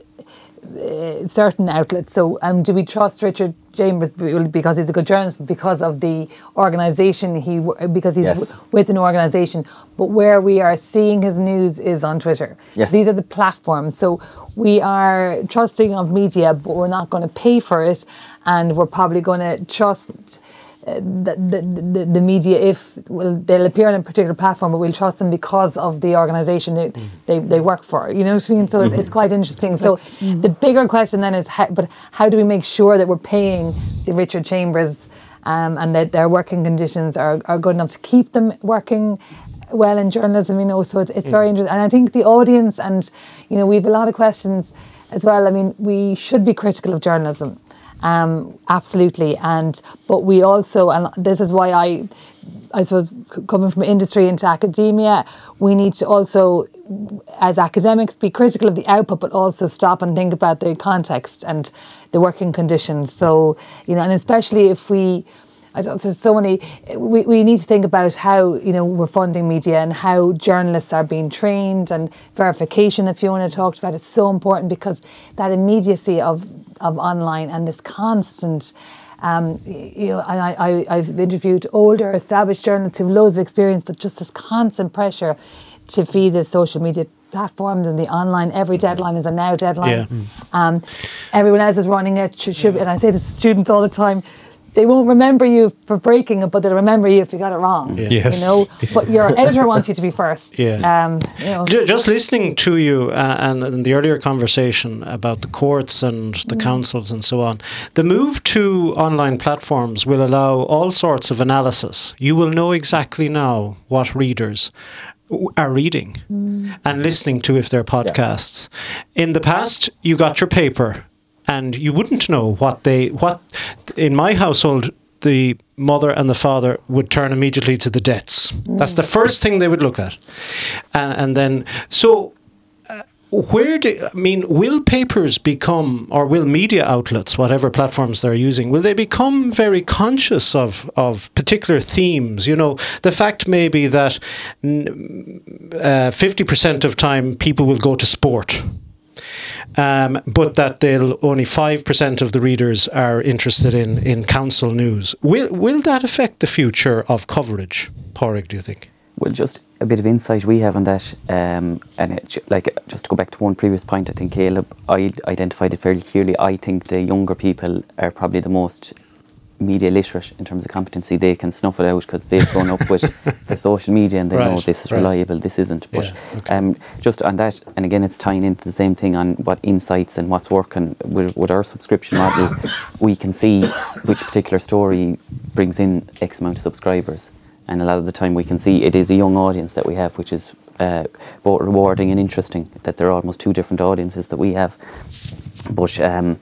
uh, certain outlets. So um, do we trust Richard Chambers because he's a good journalist, but because of the organisation, he because he's Yes. w- with an organisation. But where we are seeing his news is on Twitter. Yes. These are the platforms. So we are trusting of media, but we're not going to pay for it. And we're probably going to trust the, the, the, the media if well they'll appear on a particular platform but we'll trust them because of the organization they, mm-hmm. they, they work for you know what I mean? So it's, it's mm-hmm. quite interesting. So mm-hmm. the bigger question then is how, but how do we make sure that we're paying the Richard Chambers um, and that their working conditions are, are good enough to keep them working well in journalism you know? So it's, it's very mm. interesting and I think the audience and you know we have a lot of questions as well. I mean we should be critical of journalism um, absolutely, and but we also, and this is why I, I suppose, coming from industry into academia, we need to also, as academics, be critical of the output, but also stop and think about the context and the working conditions. So you know, and especially if we. I don't, there's so many. We, we need to think about how you know we're funding media and how journalists are being trained and verification. If Fiona talked about, is so important because that immediacy of of online and this constant. Um, you know, I, I, I've interviewed older, established journalists who have loads of experience, but just this constant pressure to feed the social media platforms and the online. Every deadline is a now deadline. Yeah. Um, everyone else is running it. Should, should, and I say to students all the time, they won't remember you for breaking it, but they'll remember you if you got it wrong. Yes. You know, but your editor wants you to be first. Yeah. Um, you know. Just listening to you uh, and in the earlier conversation about the courts and the councils and so on, the move to online platforms will allow all sorts of analysis. You will know exactly now what readers are reading and listening to if they're podcasts. In the past, you got your paper and you wouldn't know what they what in my household the mother and the father would turn immediately to the debts. That's the first thing they would look at, and, and then so. uh, Where do I mean? Will papers become, or will media outlets, whatever platforms they're using, will they become very conscious of of particular themes? You know, the fact maybe that uh, fifty percent of time people will go to sport, um, but that they'll only five percent of the readers are interested in in council news. Will will that affect the future of coverage, Pádraig? Do you think? Well, just a bit of insight we have on that, um, and it, like just to go back to one previous point, I think Caleb, I identified it fairly clearly. I think the younger people are probably the most media literate in terms of competency. They can snuff it out because they've grown up with the social media and they know this is right. reliable, this isn't. But Yeah, okay. um, just on that, and again, it's tying into the same thing on what insights and what's working with, with our subscription model. we can see which particular story brings in X amount of subscribers, and a lot of the time we can see it is a young audience that we have, which is uh, both rewarding and interesting. That there are almost two different audiences that we have. But um,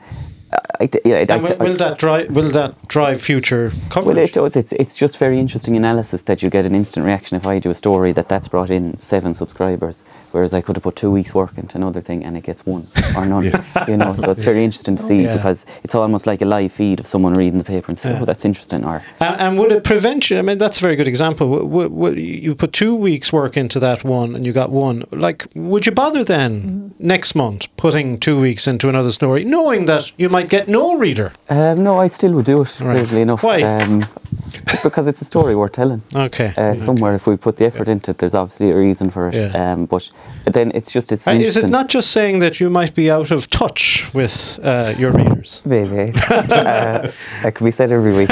I, I, yeah, I, will, will that drive will that drive future coverage? well, it does. It's it's just very interesting analysis that you get an instant reaction. If I do a story that that's brought in seven subscribers, whereas I could have put two weeks work into another thing and it gets one or none. You know, so it's very interesting to see Yeah. because it's almost like a live feed of someone reading the paper and say, Yeah. "Oh, that's interesting," or And, and would it prevent you? I mean, that's a very good example. W- w- w- you put two weeks' work into that one, and you got one. Like, would you bother then next month putting two weeks into another story, knowing that you might get no reader? um, no, I still would do it. Right. Crazily enough, Why? Um, because it's a story worth telling. Okay. Uh, somewhere, if we put the effort into it, there's obviously a reason for it. Yeah. Um, but then it's just it's. And is it not just saying that you might be out of touch with uh, your readers? Maybe. uh, that could be said every week.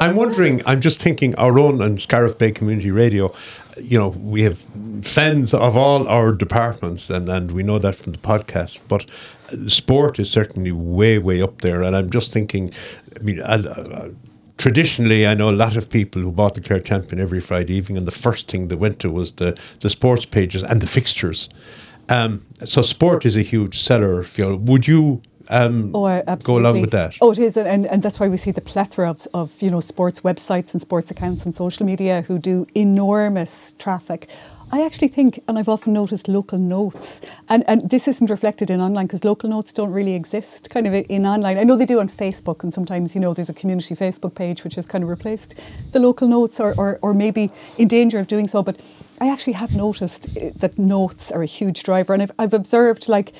I'm wondering, I'm just thinking our own and Scariff Bay Community Radio, you know, we have fans of all our departments and, and we know that from the podcast, but uh, sport is certainly way, way up there. And I'm just thinking, I mean, I, I, traditionally, I know a lot of people who bought the Clare Champion every Friday evening, and the first thing they went to was the, the sports pages and the fixtures. Um, so sport is a huge seller. Fiona. Would you um, Oh, go along with that. Oh, it is, and, and, and that's why we see the plethora of, of you know sports websites and sports accounts and social media who do enormous traffic. I actually think, and I've often noticed local notes, and, and this isn't reflected in online because local notes don't really exist kind of in online. I know they do on Facebook, and sometimes, you know, there's a community Facebook page which has kind of replaced the local notes or, or, or maybe in danger of doing so. But I actually have noticed uh, that notes are a huge driver, and I've, I've observed like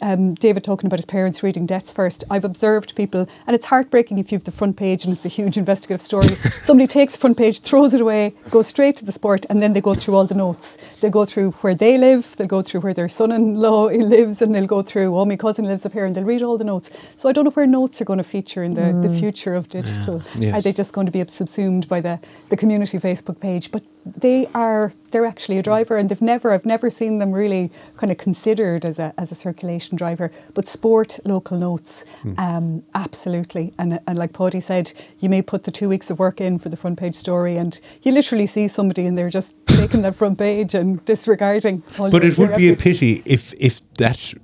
um, David talking about his parents reading Debts First, I've observed people, and it's heartbreaking if you have the front page and it's a huge investigative story. Somebody takes the front page, throws it away, goes straight to the sport, and then they go through all the notes. They'll go through where they live, they'll go through where their son in law lives, and they'll go through, oh, my cousin lives up here, and they'll read all the notes. So I don't know where notes are going to feature in the, the future of digital. Yes. Are they just going to be subsumed by the, the community Facebook page? But they are they're actually a driver and they've never I've never seen them really kind of considered as a as a circulation driver but sport local notes um, absolutely and and like Paddy said you may put the two weeks of work in for the front page story and you literally see somebody and they're just taking that front page and disregarding all But it would your be a pity if if that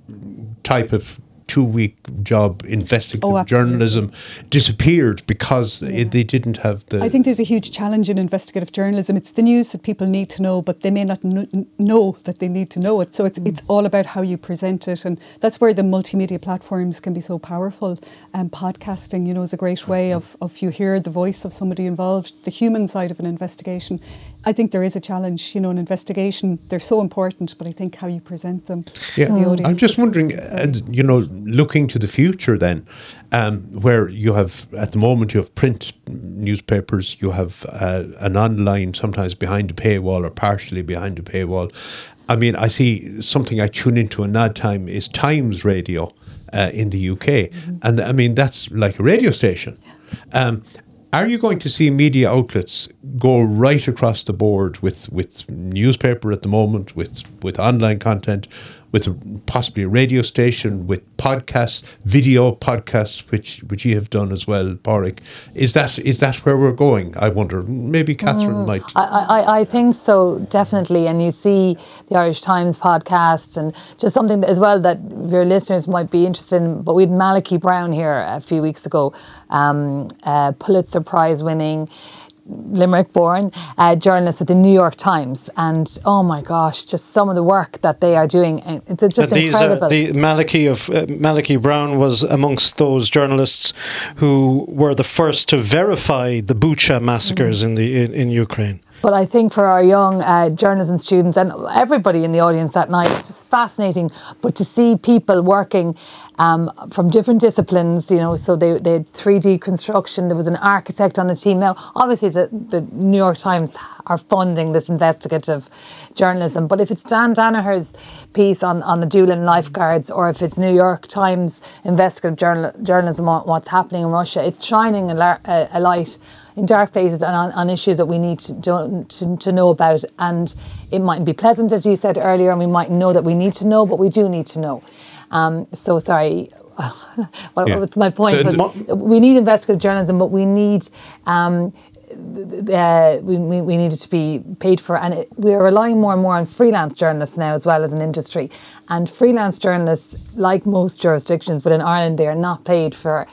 type of two week job investigative Oh, journalism disappeared because it, they didn't have the I think there's a huge challenge in investigative journalism. It's the news that people need to know, but they may not kn- know that they need to know it. So it's hmm. it's all about how you present it, and that's where the multimedia platforms can be so powerful. And podcasting, you know, is a great way of of you hear the voice of somebody involved, the human side of an investigation. I think there is a challenge, you know, an investigation. They're so important, but I think how you present them. to Yeah, the audience I'm just wondering, uh, you know, looking to the future then, um, where you have, at the moment, you have print newspapers, you have uh, an online, sometimes behind a paywall or partially behind a paywall. I mean, I see something I tune into in odd time is Times Radio uh, in the UK. And I mean, that's like a radio station. Um, are you going to see media outlets go right across the board with, with newspaper at the moment, with, with online content, with a, possibly a radio station, with podcasts, video podcasts, which which you have done as well, Pádraig? Is that is that where we're going? I wonder. Maybe Catherine might. I, I, I think so, definitely. And you see the Irish Times podcast and just something that, as well that your listeners might be interested in. But we had Malachy Brown here a few weeks ago, um, uh, Pulitzer Prize winning. Limerick born uh, journalist with the New York Times, and oh my gosh, just some of the work that they are doing, it's just Uh, these incredible. are the Malachy of uh, Malachy Brown was amongst those journalists who were the first to verify the Bucha massacres in the in, in Ukraine. But I think for our young uh, journalism students and everybody in the audience that night, it's just fascinating. But to see people working um, from different disciplines, you know, so they, they had 3D construction, there was an architect on the team. Now, obviously, a, the New York Times are funding this investigative journalism, but if it's Dan Danaher's piece on, on the Doolin lifeguards, or if it's New York Times investigative journal, journalism on what's happening in Russia, it's shining a, a light in dark places and on, on issues that we need to, to, to know about. And it mightn't be pleasant, as you said earlier, and we might know that we need to know, but we do need to know. Um, so, sorry. Yeah. my point? The- was we need investigative journalism, but we need um, uh, we, we, we need it to be paid for. And it, we are relying more and more on freelance journalists now, as well as an industry. And freelance journalists, like most jurisdictions, but in Ireland, they are not paid for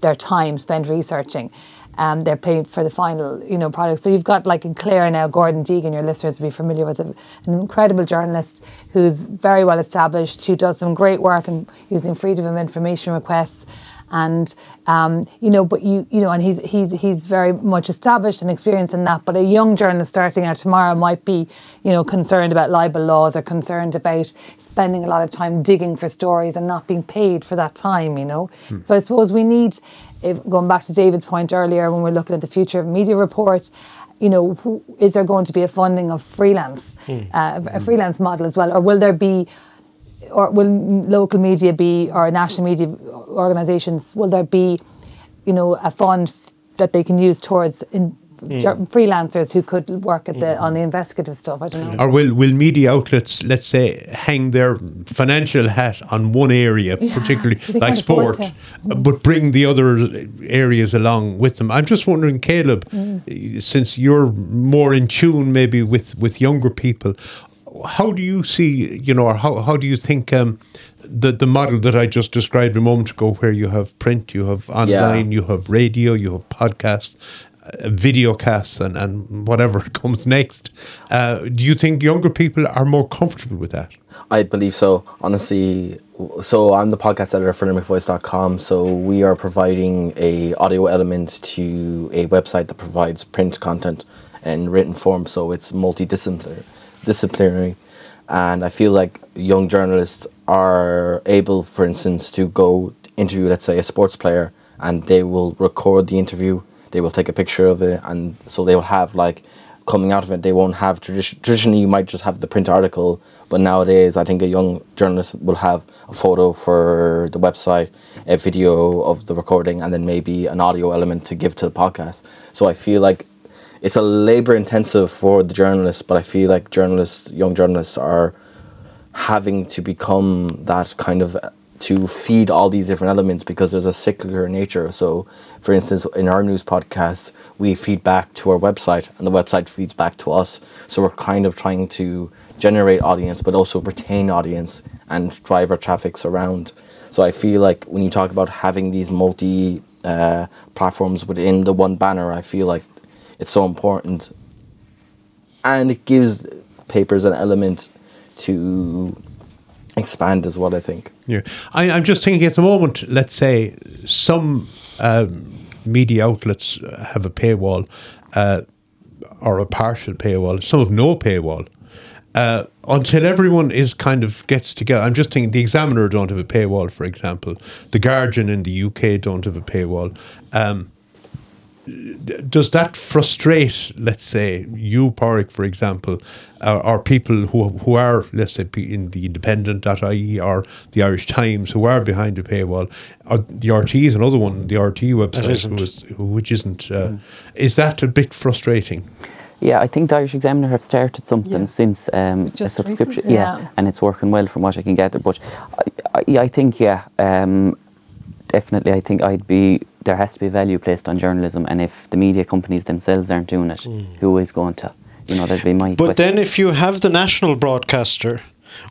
their time spent researching. Um, they're paid for the final, you know, product. So you've got like in Clare now, Gordon Deegan, your listeners will be familiar with, an incredible journalist who's very well established, who does some great work in using freedom of information requests and um, you know, but you you know, and he's he's he's very much established and experienced in that. But a young journalist starting out tomorrow might be, you know, concerned about libel laws or concerned about spending a lot of time digging for stories and not being paid for that time. You know, so I suppose we need, if, going back to David's point earlier, when we're looking at the future of media report. You know, who, is there going to be a funding of freelance, uh, a freelance model as well, or will there be or will local media be or national media organisations will there be you know a fund that they can use towards in, jur- freelancers who could work at the on the investigative stuff I don't know. Or will, will media outlets, let's say, hang their financial hat on one area, particularly they like sport, uh, but bring the other areas along with them? I'm just wondering, Caleb, Mm. uh, since you're more in tune maybe with, with younger people, how do you see, you know, or how, how do you think um, the, the model that I just described a moment ago, where you have print, you have online, you have radio, you have podcasts, uh, video casts, and, and whatever comes next, uh, do you think younger people are more comfortable with that? I believe so. Honestly, so I'm the podcast editor for limerickvoice.com. So we are providing a audio element to a website that provides print content in written form. So it's multidisciplinary, disciplinary, and I feel like young journalists are able, for instance, to go interview, let's say, a sports player, and they will record the interview. They will take a picture of it, and so they will have like coming out of it. They won't have tradition. Traditionally, you might just have the print article but nowadays, I think a young journalist will have a photo for the website, a video of the recording, and then maybe an audio element to give to the podcast. So I feel like it's a labor intensive for the journalists, but I feel like journalists, young journalists, are having to become that kind of to feed all these different elements because there's a cyclical nature. So, for instance, in our news podcast, we feed back to our website, and the website feeds back to us. So we're kind of trying to generate audience, but also retain audience and drive our traffics around. So I feel like when you talk about having these multi uh, platforms within the one banner, I feel like it's so important, and it gives papers an element to expand as well. I think. Yeah, I, I'm just thinking at the moment. Let's say some um, media outlets have a paywall. Uh, or a partial paywall. Some have no paywall uh, until everyone is kind of gets together. I'm just thinking the Examiner don't have a paywall, for example. The Guardian in the UK don't have a paywall. Um, does that frustrate, let's say, you, Pádraig, for example, or, or, people who who are, let's say, in the independent.ie or the Irish Times who are behind the paywall? Or the RTÉ is another one, the RTÉ website, is, which isn't. Uh, mm. Is that a bit frustrating? Yeah, I think the Irish Examiner have started something yeah. since um, a subscription. Yeah. yeah. and it's working well from what I can gather. But I, I, I think, yeah, um, definitely, I think I'd be there has to be value placed on journalism, and if the media companies themselves aren't doing it, mm. who is going to? You know, that'd be my. But question. then, if you have the national broadcaster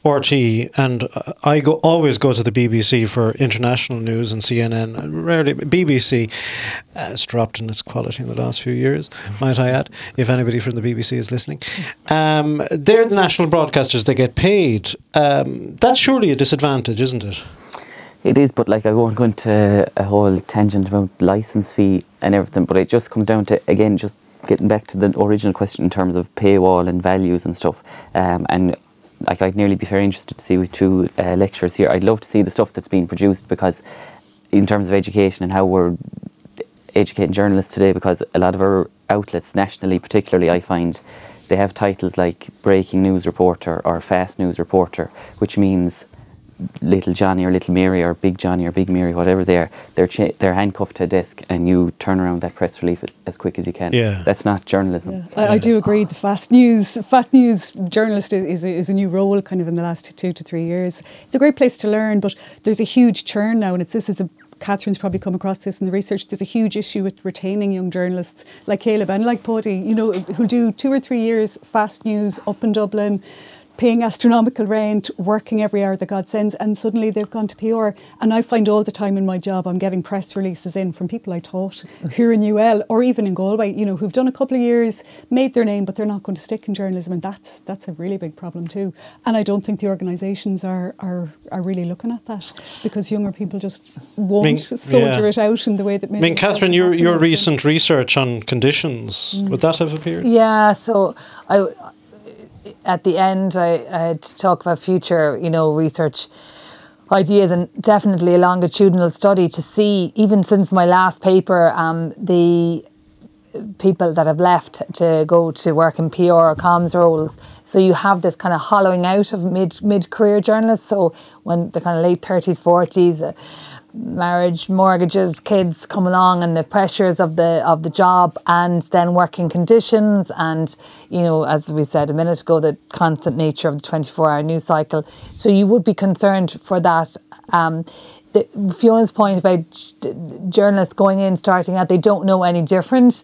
RTÉ, and I go always go to the BBC for international news and CNN. Rarely BBC has dropped in its quality in the last few years, might I add. If anybody from the BBC is listening, um, they're the national broadcasters. They get paid. Um, that's surely a disadvantage, isn't it? It is, but like I won't go into a whole tangent about license fee and everything. But it just comes down to again just getting back to the original question in terms of paywall and values and stuff. Um, and like I'd nearly be very interested to see with two uh, lectures here. I'd love to see the stuff that's being produced because, in terms of education and how we're educating journalists today, because a lot of our outlets nationally, particularly, I find they have titles like breaking news reporter or fast news reporter, which means little Johnny or little Mary or big Johnny or big Mary, whatever they are, they're cha- they're handcuffed to a desk, and you turn around that press release as quick as you can. Yeah, that's not journalism. Yeah. I, I, do agree. The fast news fast news journalist is, is, is a new role, kind of in the last two to three years. It's a great place to learn, but there's a huge churn now, and it's this is a Catherine's probably come across this in the research. There's a huge issue with retaining young journalists like Caleb and like Paddy, you know, who do two or three years fast news up in Dublin paying astronomical rent, working every hour that God sends, and suddenly they've gone to PR. And I find all the time in my job I'm getting press releases in from people I taught here in UL or even in Galway, you know, who've done a couple of years, made their name, but they're not going to stick in journalism, and that's that's a really big problem too. And I don't think the organisations are, are are really looking at that because younger people just won't I mean, soldier yeah. it out in the way that. I mean, Catherine, your your recent research on conditions mm. would that have appeared? Yeah, so I at the end, I, I had to talk about future, you know, research ideas and definitely a longitudinal study to see, even since my last paper, um, the people that have left to go to work in PR or comms roles. So you have this kind of hollowing out of mid mid career journalists. So when the kind of late thirties, forties. Uh, marriage, mortgages, kids come along, and the pressures of the of the job, and then working conditions, and you know, as we said a minute ago, the constant nature of the twenty four hour news cycle. So you would be concerned for that. Um, the, Fiona's point about journalists going in, starting out, they don't know any different.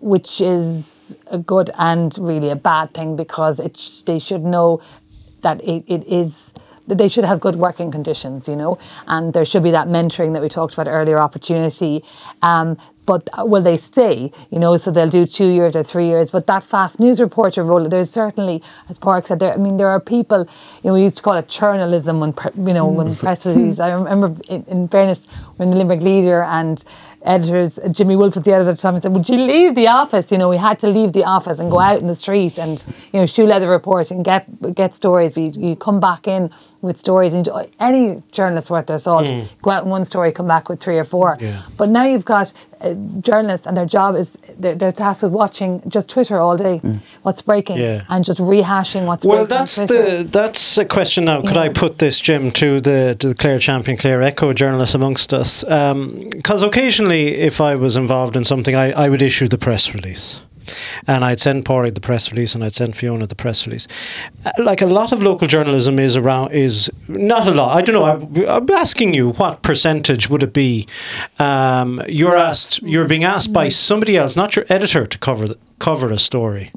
which is a good and really a bad thing because it sh- they should know that it, it is they should have good working conditions, you know, and there should be that mentoring that we talked about earlier, opportunity. Um, but uh, will they stay? You know, so they'll do two years or three years. But that fast news reporter role, there's certainly, as Park said, there. I mean, there are people. You know, we used to call it journalism when you know when mm. press release. I remember, in, in fairness, when the Limerick Leader and editors, uh, Jimmy Wolf was the editor at the time, and said, "Would you leave the office?" You know, we had to leave the office and go out in the street and you know shoe leather report and get get stories. But you, you come back in with stories, and any journalist worth their salt mm. go out in one story, come back with three or four. Yeah. But now you've got uh, journalists, and their job is they're, they're tasked with watching just Twitter all day, mm. what's breaking, Yeah. and just rehashing what's Well, breaking. on that's the that's a question now. Could I put this, Jim, to the to the Clare Champion, Clare Echo journalist amongst us? Um, because occasionally, if I was involved in something, I, I would issue the press release. And I'd send Pádraig the press release, and I'd send Fiona the press release. Uh, Like a lot of local journalism is around is not a lot. I don't know. I'm, I'm asking you, what percentage would it be? Um, you're asked. You're being asked by somebody else, not your editor, to cover the, cover a story.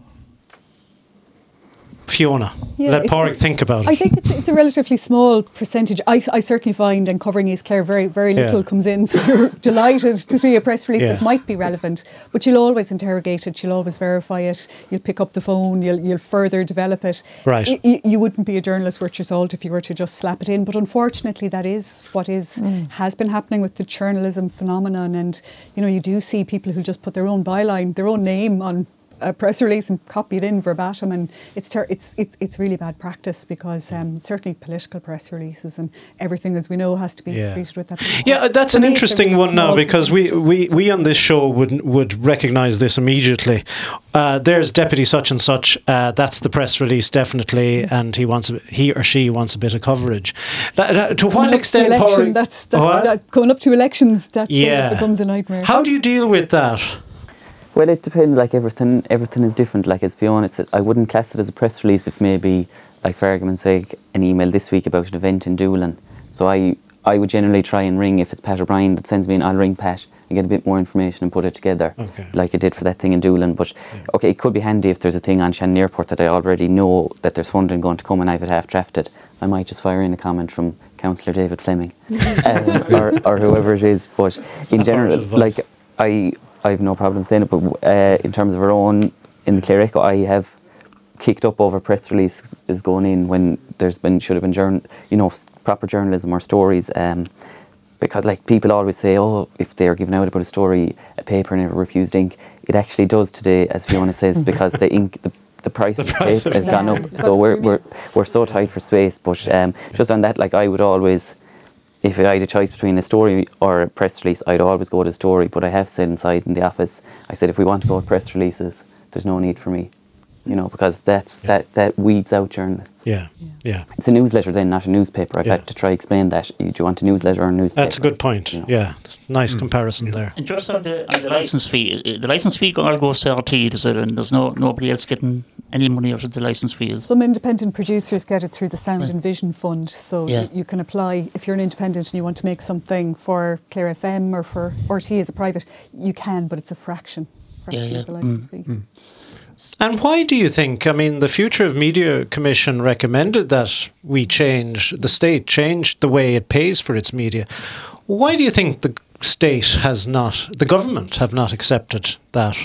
Fiona, Yeah, let it's- Pádraig think about it. I think it's, it's a relatively small percentage. I, I certainly find, and covering East Clare, very very Yeah. little comes in. So you're delighted to see a press release Yeah. that might be relevant, but you'll always interrogate it. You'll always verify it. You'll pick up the phone. You'll you'll further develop it. Right. Y- y- you wouldn't be a journalist worth your salt if you were to just slap it in. But unfortunately, that is what is hmm. has been happening with the journalism phenomenon. And you know, you do see people who just put their own byline, their own name on a press release and copy it in verbatim, and it's ter- it's it's it's really bad practice because um, certainly political press releases and everything, as we know, has to be Yeah. treated with that. Yeah, that's For an interesting one now because we, we, we on this show would would recognise this immediately. Uh, there's deputy such and such. Uh, that's the press release definitely, and he wants a, he or she wants a bit of coverage. That- that- to what up to extent, election, that's that, that, going up to elections that uh, Yeah. becomes a nightmare. How do you deal with that? Well, it depends. Like everything, everything is different. Like as Fiona said, I wouldn't class it as a press release if maybe, like for argument's sake, an email this week about an event in Doolin. So I, I would generally try and ring if it's Pat O'Brien that sends me in. I'll ring Pat and get a bit more information and put it together, Okay. like I did for that thing in Doolin. But okay, it could be handy if there's a thing on Shannon Airport that I already know that there's funding going to come and I have it half drafted. I might just fire in a comment from Councillor David Fleming um, or, or whoever it is. But in general, like I, I have no problem saying it. But uh, in terms of our own in the Echo, I have kicked up over press release is going in when there's been should have been journ, you know, proper journalism or stories. Um, because like people always say, oh, if they're giving out about a story, a paper never refused ink. It actually does today, as Fiona says, because the ink, the, the price of price paper of has gone up. So we're, we're we're so tight for space. But um, just on that, like I would always, if I had a choice between a story or a press release, I'd always go to a story. But I have said inside in the office, I said if we want to go with press releases, there's no need for me, you know, because that's that that weeds out journalists. Yeah, yeah. It's a newsletter then, not a newspaper. I've Yeah. had to try explain that. Do you want a newsletter or a newspaper? That's a good point. you know. Yeah, nice comparison there. And just on the, on the license fee, uh, the license fee all goes to RTÉ, is it? And there's no nobody else getting any money out of the license fees. Some independent producers get it through the Sound and Vision Fund, so Yeah. you, you can apply if you're an independent and you want to make something for Clare FM or for RTÉ as a private. You can, but it's a fraction, fraction yeah. of the license Mm. fee. And why do you think? I mean, the Future of Media Commission recommended that we change, the state change the way it pays for its media. Why do you think the state has not, the government have not accepted that?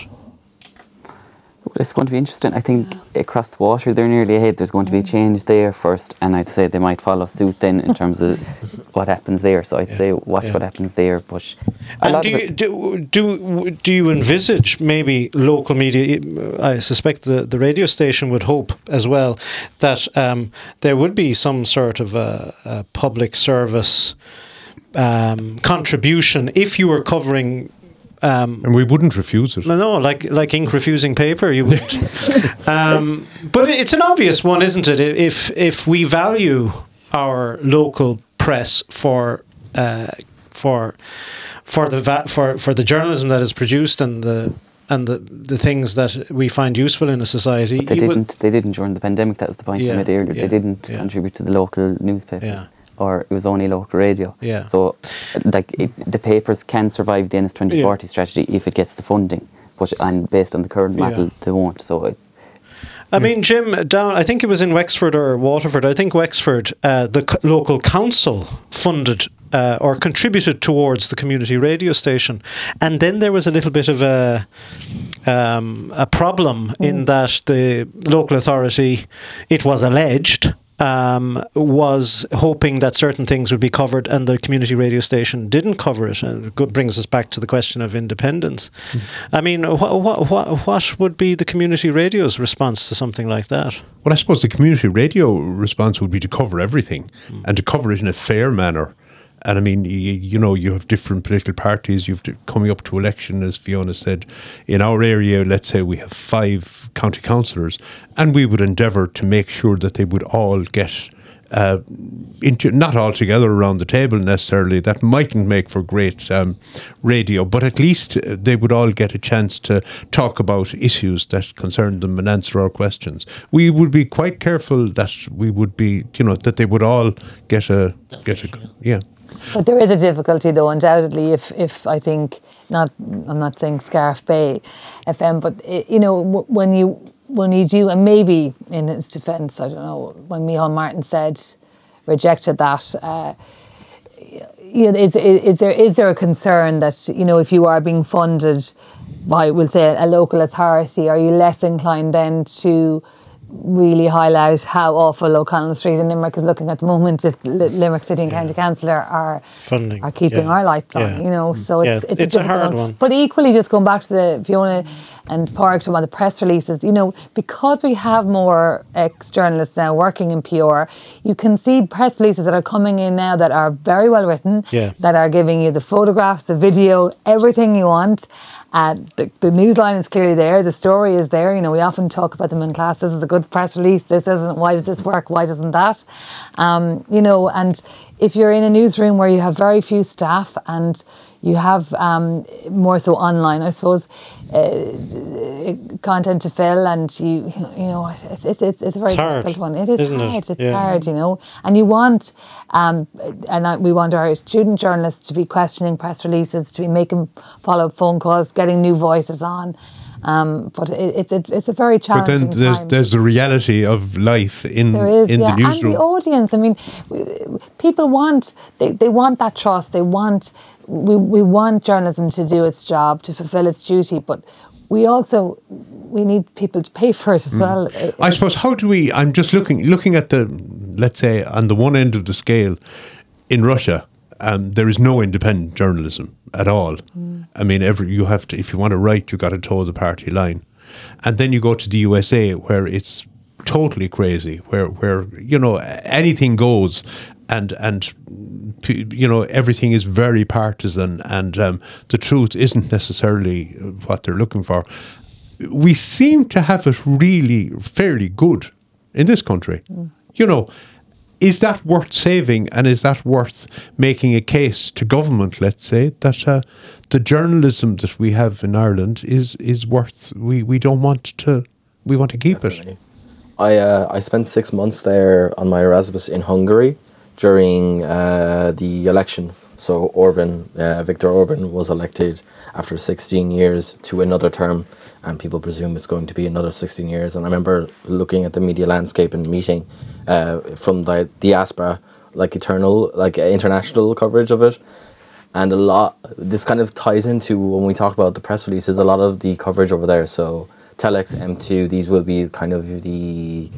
Well, it's going to be interesting. I think across the water, they're nearly ahead. There's going to be a change there first, and I'd say they might follow suit then in terms of what happens there. So I'd Yeah, say watch yeah. what happens there. But And do you, it- do, do, do you envisage maybe local media? I suspect the, the radio station would hope as well that um, there would be some sort of a, a public service um, contribution if you were covering. Um, And we wouldn't refuse it. no, no, like like ink refusing paper, you would. um, but it's an obvious one, isn't it? If if we value our local press for uh, for for the va- for for the journalism that is produced and the and the the things that we find useful in a society, But they didn't. They didn't during the pandemic. That was the point Yeah, I made earlier. yeah, they didn't yeah. contribute to the local newspapers, Yeah. Or it was only local radio. Yeah. So, like, it, the papers can survive the NS twenty forty strategy if it gets the funding. but and based on the current Yeah. model, they won't. So it, I mean, Jim, down. I think it was in Wexford or Waterford. I think Wexford, uh, the c- local council funded uh, or contributed towards the community radio station, and then there was a little bit of a um, a problem in that the local authority, it was alleged. Um, was hoping that certain things would be covered, and the community radio station didn't cover it. And it brings us back to the question of independence. I mean, what, what, what, what would be the community radio's response to something like that? Well, I suppose the community radio response would be to cover everything and to cover it in a fair manner. And I mean, you, you know, you have different political parties. You've coming up to election, as Fiona said. In our area, let's say we have five county councillors, and we would endeavour to make sure that they would all get uh, into not all together around the table necessarily. That mightn't make for great um, radio, but at least uh, they would all get a chance to talk about issues that concern them and answer our questions. We would be quite careful that we would be, you know, that they would all get a get a yeah. But there is a difficulty, though, undoubtedly. If, if I think not, I'm not saying Scariff Bay FM, but i you know, when you when you do, and maybe in its defence, I don't know, when Micheál Martin said rejected that. Uh, you know, is, is, is there is there a concern that you know if you are being funded by we'll say a local authority, are you less inclined then to really highlight how awful O'Connell Street in Limerick is looking at the moment if mm. Limerick City and County Council are, Funding, are keeping yeah. our lights on, Yeah. you know. So Yeah, it's, it's, it's a difficult hard one. But equally, just going back to the Fiona and Pádraig about the press releases, you know, because we have more ex journalists now working in PR, you can see press releases that are coming in now that are very well written, Yeah. that are giving you the photographs, the video, everything you want. Uh, the, the news line is clearly there. The story is there. You know, we often talk about them in class. This is a good press release. This isn't. Why does this work? Why doesn't that? Um, you know, and if you're in a newsroom where you have very few staff and you have um, more so online, I suppose, uh, content to fill, and you, you know, it's it's it's, it's a very It's hard, difficult one. It is isn't it? hard. It's Yeah. hard, you know, and you want, um, and I, we want our student journalists to be questioning press releases, to be making follow up phone calls, getting new voices on. Um, but it, it's a, it's a very challenging. But then there's time. there's the reality of life in There is, in yeah, the and the audience. I mean, w- people want they, they want that trust. They want we, we want journalism to do its job to fulfil its duty, but we also we need people to pay for it as well. Mm. I suppose how do we? I'm just looking looking at the let's say on the one end of the scale in Russia, um, there is no independent journalism at all. I mean, every you have to if you want to write, you got to toe the party line, and then you go to the USA where it's totally crazy, where where you know anything goes. And and you know everything is very partisan, and um, the truth isn't necessarily what they're looking for we seem to have it really fairly good in this country. You know, is that worth saving and is that worth making a case to government, let's say, that uh, the journalism that we have in Ireland is is worth we, we don't want to we want to keep it. I uh, I spent six months there on my Erasmus in Hungary during uh, the election. So Orban, uh, Viktor Orban, was elected after 16 years to another term, and people presume it's going to be another 16 years. And I remember looking at the media landscape and meeting uh, from the diaspora, like eternal, like international coverage of it, and a lot. This kind of ties into when we talk about the press releases. A lot of the coverage over there. So Telex, M2, these will be kind of the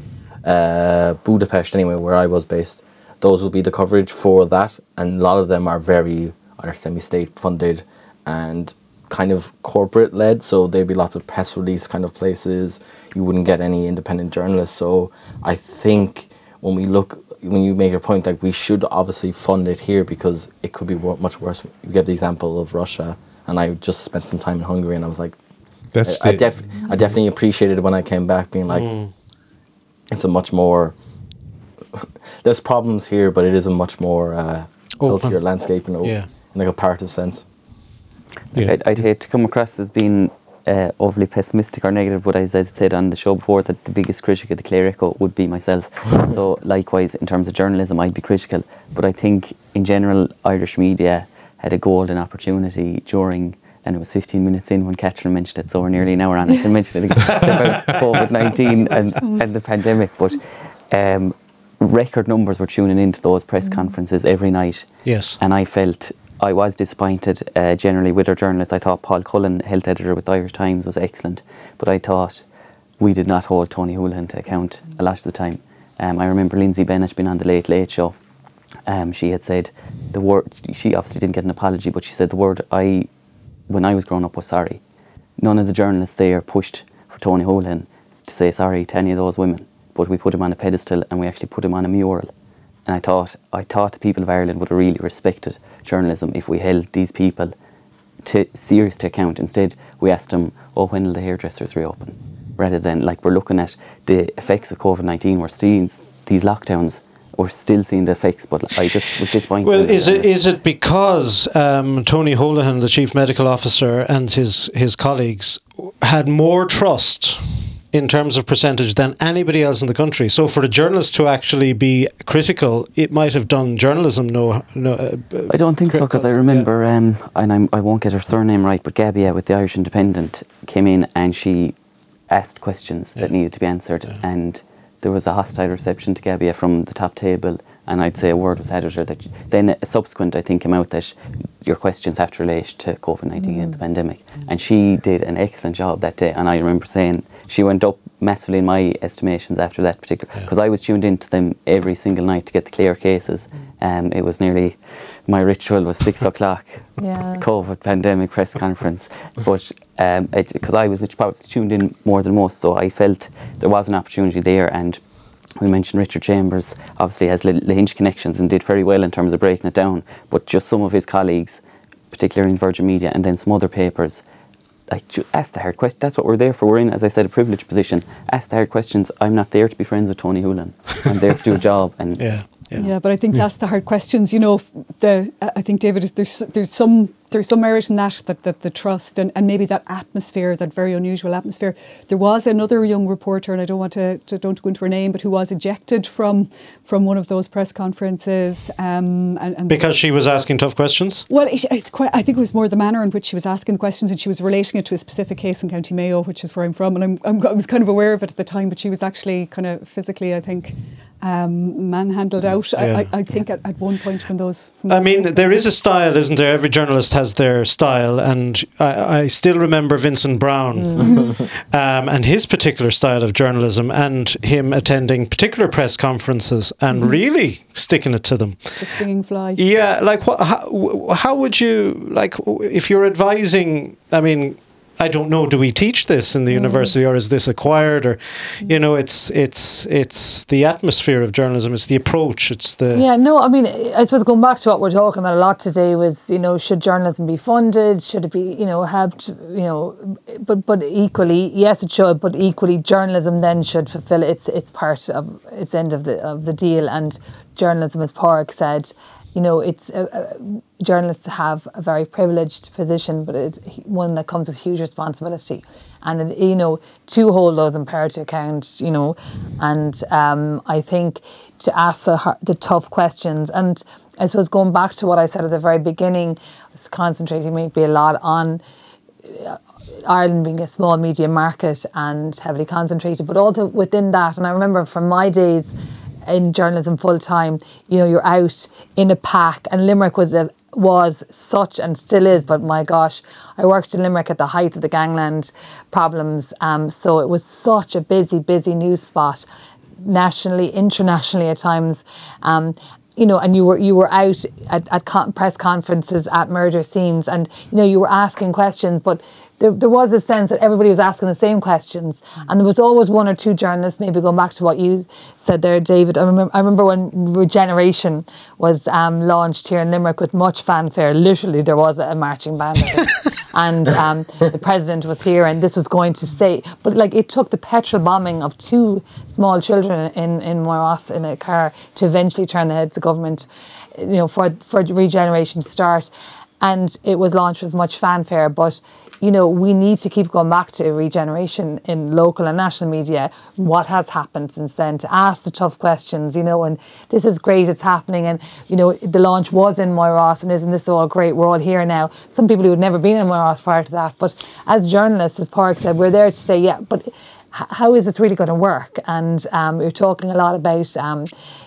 uh, Budapest anyway, where I was based. Those will be the coverage for that, and a lot of them are very are semi-state funded and kind of corporate led. So there'd be lots of press release kind of places. You wouldn't get any independent journalists. So I think when we look, when you make a point like we should obviously fund it here because it could be much worse. You give the example of Russia, and I just spent some time in Hungary, and I was like, That's I, I, def- I definitely appreciated when I came back, being like, mm. it's a much more. There's problems here, but it is a much more uh, healthier landscape, you know, Yeah. in a comparative sense. Yeah. I'd, I'd hate to come across as being uh, overly pessimistic or negative, but as I said on the show before, that the biggest critic of the Clare Echo would be myself. so, likewise, in terms of journalism, I'd be critical. But I think, in general, Irish media had a golden opportunity during and it was 15 minutes in when Catherine mentioned it, so we're nearly an hour on. I can mention it again about COVID 19 and, and the pandemic, but um, record numbers were tuning into those press conferences every night. Yes. And I felt I was disappointed uh, generally with our journalists. I thought Paul Cullen, health editor with the Irish Times, was excellent, but I thought we did not hold Tony Holohan to account a lot of the time. Um, I remember Lindsay Bennett being on the Late Late Show. Um, she had said the word. She obviously didn't get an apology, but she said the word I, when I was growing up, was sorry. None of the journalists there pushed for Tony Holohan to say sorry to any of those women, but we put him on a pedestal and we actually put him on a mural. And I thought, I thought the people of Ireland would have really respected journalism if we held these people to serious to account. Instead, we asked them, "Oh, when will the hairdressers reopen?" Rather than like we're looking at the effects of COVID nineteen. We're seeing these lockdowns. We're still seeing the effects, but I just was disappointed. Well, is it is it because um, Tony Holohan, the chief medical officer, and his his colleagues had more trust in terms of percentage than anybody else in the country? So for a journalist to actually be critical, it might have done journalism no no. Uh, I don't think so because I Yeah. remember, um, and I'm, I won't get her surname right, but Gabija with the Irish Independent came in and she asked questions that needed to be answered, and there was a hostile reception to Gabija from the top table. And I'd say a word was added to her that then a subsequent, I think, came out that your questions have to relate to COVID 19 and the pandemic. And she did an excellent job that day. And I remember saying she went up massively in my estimations after that particular, because I was tuned into them every single night to get the Clare cases. Um, it was nearly, my ritual was six o'clock, Yeah. COVID pandemic press conference. But because I was probably tuned in more than most, so I felt there was an opportunity there. And we mentioned Richard Chambers obviously has Hinch connections and did very well in terms of breaking it down. But just some of his colleagues, particularly in Virgin Media and then some other papers, like ask the hard questions. That's what we're there for. We're in, as I said, a privileged position. Ask the hard questions. I'm not there to be friends with Tony Holohan. I'm there to do a job. And yeah. Yeah. Yeah, but I think that's the hard questions. You know, the I think David, there's there's some there's some merit in that that, that the trust and, and maybe that atmosphere, that very unusual atmosphere. There was another young reporter, and I don't want to, to don't go into her name, but who was ejected from from one of those press conferences. Um, and, and Because she was asking tough questions. well, it, I, quite, I think it was more the manner in which she was asking the questions, and she was relating it to a specific case in County Mayo, which is where I'm from, and I'm, I'm, I was kind of aware of it at the time. But she was actually kind of physically, I think, um, manhandled out. Yeah. I, I, think at, at one point from those. From I those mean, there is a style, isn't there? Every journalist has their style, and I, I still remember Vincent Browne um, and his particular style of journalism, and him attending particular press conferences and really sticking it to them. the stinging fly. Yeah, like what? How, how would you like if you're advising? I mean, I don't know. Do we teach this in the mm. university, or is this acquired? Or, you know, it's it's it's the atmosphere of journalism. It's the approach. It's the Yeah, no, I mean, I suppose going back to what we're talking about a lot today was, you know, should journalism be funded? Should it be, you know, helped? You know, but but equally, yes, it should. But equally, journalism then should fulfil its its part of its end of the of the deal. And journalism, as Pádraig said, you know, it's uh, uh, journalists have a very privileged position, but it's one that comes with huge responsibility, and it, you know, to hold those power to account, you know, and um, I think to ask the, the tough questions, and I suppose going back to what I said at the very beginning, concentrating maybe a lot on Ireland being a small media market and heavily concentrated, but also within that, and I remember from my days in journalism full time, you know, you're out in a pack, and Limerick was a was such and still is, but my gosh, I worked in Limerick at the height of the gangland problems, um, so it was such a busy, busy news spot, nationally, internationally at times. Um, you know, and you were you were out at, at con- press conferences at murder scenes, and you know you were asking questions, but there, there was a sense that everybody was asking the same questions, and there was always one or two journalists. Maybe going back to what you said there, David. I remember I remember when Regeneration was um, launched here in Limerick with much fanfare. Literally, there was a marching band, and um, the president was here, and this was going to say, but like it took the petrol bombing of two small children in in Moyross in a car to eventually turn the heads of government, you know, for for regeneration to start. And it was launched with much fanfare, but you know, we need to keep going back to regeneration in local and national media. What has happened since then? To ask the tough questions, you know, and this is great, it's happening, and you know, the launch was in Moyross, and isn't this all great? We're all here now. Some people who had never been in Moyross prior to that, but as journalists, as Pádraig said, we're there to say, yeah, but how is this really going to work? And um, you're talking a lot about, um,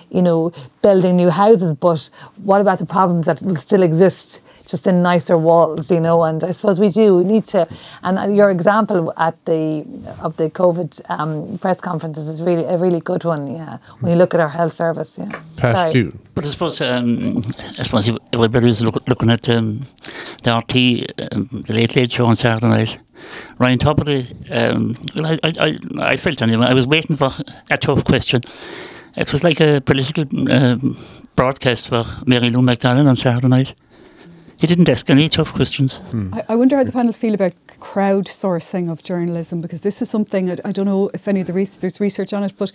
you know, building new houses, but what about the problems that will still exist? Just in nicer walls, you know, and I suppose we do we need to. And your example at the of the COVID um, press conferences is really a really good one. Yeah, when you look at our health service, yeah. Pat, Sorry. do- But I suppose, um, I suppose if everybody's look, looking at um, the RT, um, the Late Late Show on Saturday night. Ryan Tubridy, um, well, I, I, I, I felt anyway, I was waiting for a tough question. It was like a political um, broadcast for Mary Lou McDonald on Saturday night. He didn't ask any tough questions. I, I wonder how the panel feel about crowdsourcing of journalism because this is something I, I don't know if any of the res- there's research on it, but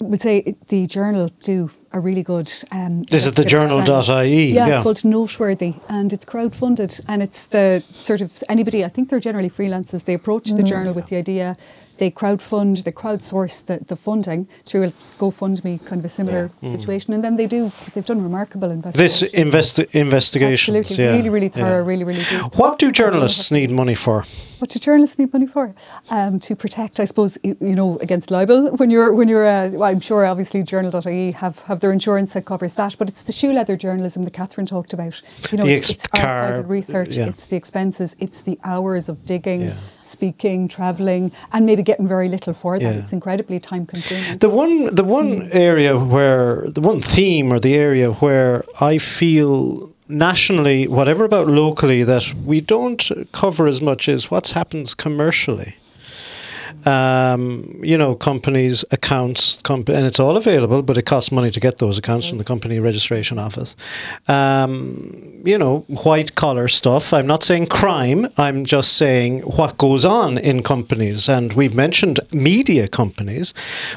I would say the journal do a really good. Um, This is the journal.ie, Yeah, yeah. called Noteworthy, and it's crowdfunded, and it's the sort of anybody. I think they're generally freelancers. They approach the journal with the idea. They crowdfund, they crowdsource the, the funding through a GoFundMe kind of a similar situation, and then they do. They've done remarkable This investigations. investi- investigations. Absolutely, yeah, really, really yeah. thorough, really, really deep. What do journalists need money for? What do journalists need money for? Um, to protect, I suppose, you know, against libel. When you're, when you're, uh, well, I'm sure, obviously, Journal.ie have, have their insurance that covers that, but it's the shoe leather journalism that Catherine talked about. You know, The ex- it's car- archival research, yeah. it's the expenses, it's the hours of digging, Yeah. Speaking, travelling, and maybe getting very little for that. Yeah. It's incredibly time consuming. The one, the one hmm. area where, the one theme or the area where I feel nationally, whatever about locally, that we don't cover as much is what happens commercially. Um, you know, companies, accounts, comp- and it's all available, but it costs money to get those accounts from the company registration office. Um, you know, white collar stuff. I'm not saying crime. I'm just saying what goes on in companies, and we've mentioned media companies,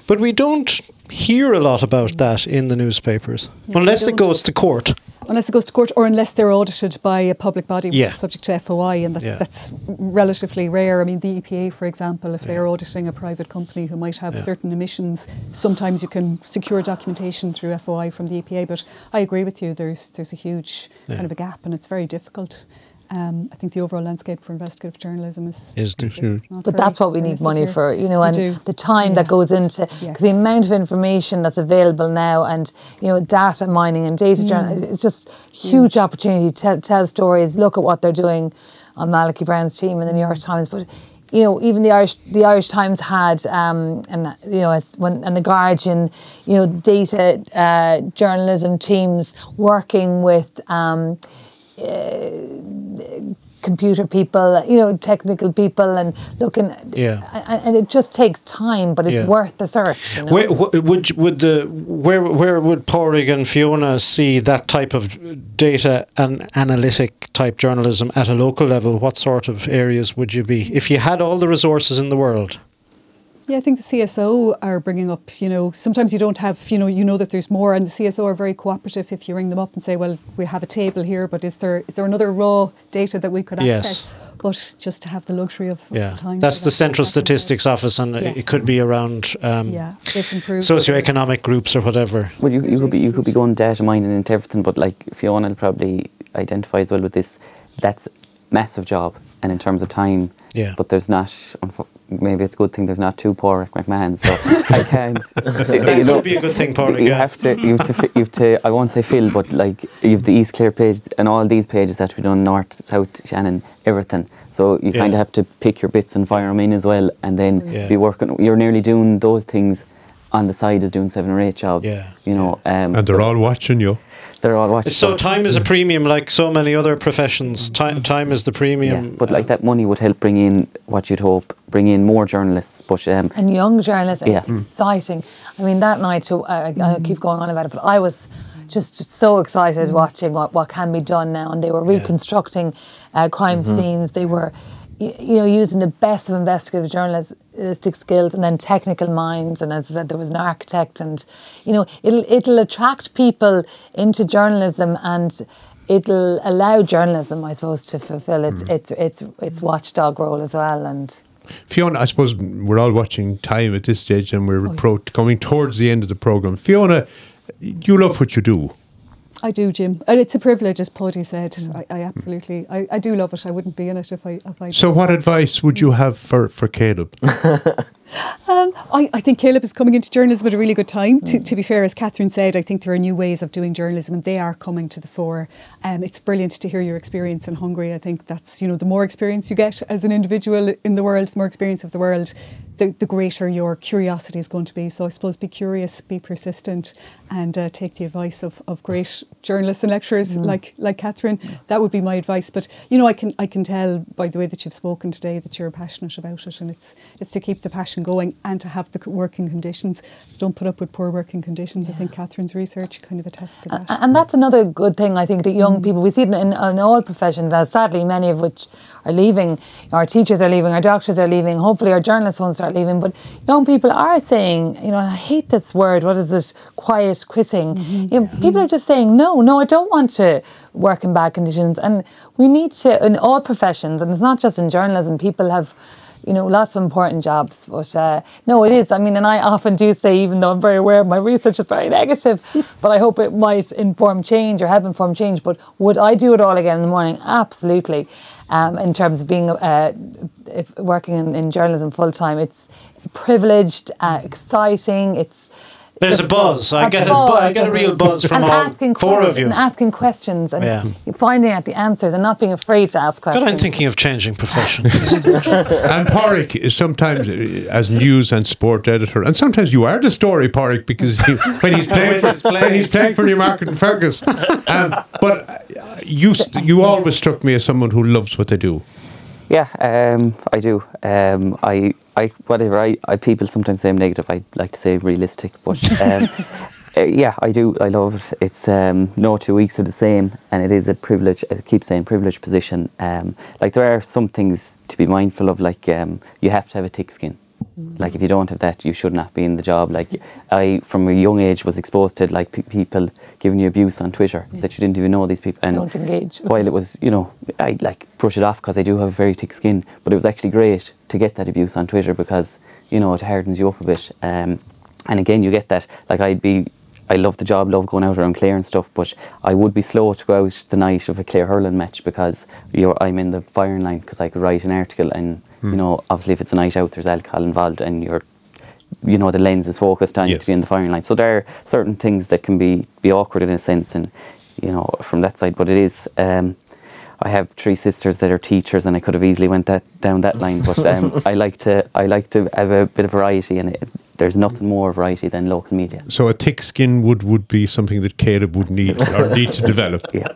but we don't hear a lot about that in the newspapers we unless it goes to court. Unless it goes to court or unless they're audited by a public body which Yeah. is subject to FOI, and that's, Yeah. that's relatively rare. I mean, the EPA, for example, if they're auditing a private company who might have Yeah. certain emissions, sometimes you can secure documentation through FOI from the EPA. But I agree with you, there's, there's a huge Yeah. kind of a gap, and it's very difficult. Um, I think the overall landscape for investigative journalism is. Is is But that's what we need money severe. for, you know, We and do. the time that goes into because Yes. the amount of information that's available now, and you know, data mining and data Mm. journalism, it's just huge opportunity to tell, tell stories. Look at what they're doing on Malachy Brown's team in the New York Times, but. You know, even the Irish, the Irish Times had, um, and you know, when and the Guardian, you know, data uh, journalism teams working with um, Uh, computer people, you know, technical people, and looking. Yeah. And, it just takes time, but it's Yeah. worth the search. You know? Where, wh- would would the where where would Pádraig and Fiona see that type of data and analytic type journalism at a local level? What sort of areas would you be if you had all the resources in the world? Yeah, I think the CSO are bringing up, you know, sometimes you don't have, you know, you know that there's more, and the CSO are very cooperative if you ring them up and say, well, we have a table here, but is there is there another raw data that we could access? Yes. access? But just to have the luxury of, of Yeah, time. that's the that, Central that would be- Statistics Office, and Yes. it could be around um, Yeah, socioeconomic groups or whatever. Well, you, you could be you could be going data mining into everything, but like Fiona will probably identify as well with this. That's massive job, and in terms of time, Yeah. But there's not. Maybe it's a good thing there's not two Pádraig McMahon, so I can't. That could be a good thing, Pádraig. You yeah. have to, you have to, you have to. I won't say fill, but like you have the East Clare page, and all these pages have to be done north, south, Shannon, everything. So you Yeah. kind of have to pick your bits and fire them in as well, and then Yeah. be working. You're nearly doing those things on the side as doing seven or eight jobs. Yeah, You know, um, And they're all watching you. They're all watching. So time is a premium, like so many other professions. Time, time is the Yeah, premium. but like um, that money would help bring in what you'd hope, bring in more journalists. But um, and young journalists. Yeah. It's exciting. I mean, that night, so I, I I keep going on about it, but I was just, just so excited watching what, what can be done now. And they were reconstructing uh, crime scenes. They were, y- you know, using the best of investigative journalistic skills and then technical minds. And as I said, there was an architect, and you know, it'll it'll attract people into journalism and it'll allow journalism, I suppose, to fulfil its mm-hmm. its its its watchdog role as well. And Fiona, I suppose we're all watching time at this stage and we're oh, pro- coming towards the end of the programme. Fiona, you love what you do. I do, Jim, and it's a privilege, as Paddy said. Mm. I, I absolutely, I, I do love it. I wouldn't be in it if I, if I. So, what advice would you have for, for Caleb? Um, I, I think Caleb is coming into journalism at a really good time. To, to be fair, as Catherine said, I think there are new ways of doing journalism and they are coming to the fore. Um, it's brilliant to hear your experience in Hungary. I think that's, you know, the more experience you get as an individual in the world, the more experience of the world, the, the greater your curiosity is going to be. So I suppose be curious, be persistent, and uh, take the advice of, of great journalists and lecturers like like Catherine. That would be my advice. But you know, I can I can tell by the way that you've spoken today that you're passionate about it, and it's it's to keep the passion going and to have the working conditions. Don't put up with poor working conditions. I think Catherine's research kind of attests to that. And that's another good thing, I think, that young mm. people, we see it in, in, in all professions, as sadly, many of which are leaving. Our teachers are leaving, our doctors are leaving, hopefully our journalists won't start leaving. But young people are saying, you know, I hate this word, what is it, quiet quitting. Mm-hmm. You know, people are mm-hmm. just saying, no, no, I don't want to work in bad conditions. And we need to, in all professions, and it's not just in journalism, people have you know, lots of important jobs. But uh, no, it is. I mean, and I often do say, even though I'm very aware my research is very negative, but I hope it might inform change or help inform change. But would I do it all again in the morning? Absolutely. Um, in terms of being uh, if working in, in journalism full time, it's privileged, uh, exciting. It's There's a buzz. I get a bu- I get a real buzz from and all asking four of you. and asking questions and Yeah. finding out the answers and not being afraid to ask God, questions. I'm thinking of changing profession. and Pádraig is sometimes uh, as news and sport editor, and sometimes you are the story, Pádraig, because he, when he's playing, When he's for, playing. when he's playing for Newmarket-on-Fergus. Um, but uh, you you always struck me as someone who loves what they do. Yeah, um, I do. Um, I, I, whatever. I, I, people sometimes say I'm negative. I like to say realistic, but um, uh, yeah, I do. I love it. It's um, no two weeks are the same, and it is a privilege. I keep saying privileged position. Um, like there are some things to be mindful of. Like um, you have to have a thick skin. Like if you don't have that, you should not be in the job. Like I, from a young age, was exposed to like pe- people giving you abuse on Twitter that you didn't even know these people. And Don't engage. while it was, you know, I like brush it off because I do have very thick skin, but it was actually great to get that abuse on Twitter because, you know, it hardens you up a bit. Um, and again, you get that, like I'd be, I love the job, love going out around Clare and stuff, but I would be slow to go out the night of a Clare hurling match because you're, I'm in the firing line because I could write an article and, you know, obviously if it's a night out, there's alcohol involved and you're you know the lens is focused on you Yes. to be in the firing line. So there are certain things that can be be awkward in a sense, and you know from that side. But it is. Um, I have three sisters that are teachers, and I could have easily went that down that line. But um, I like to I like to have a bit of variety, and it, there's nothing more variety than local media. So a thick skin would, would be something that Caleb would need or need to develop. Yeah.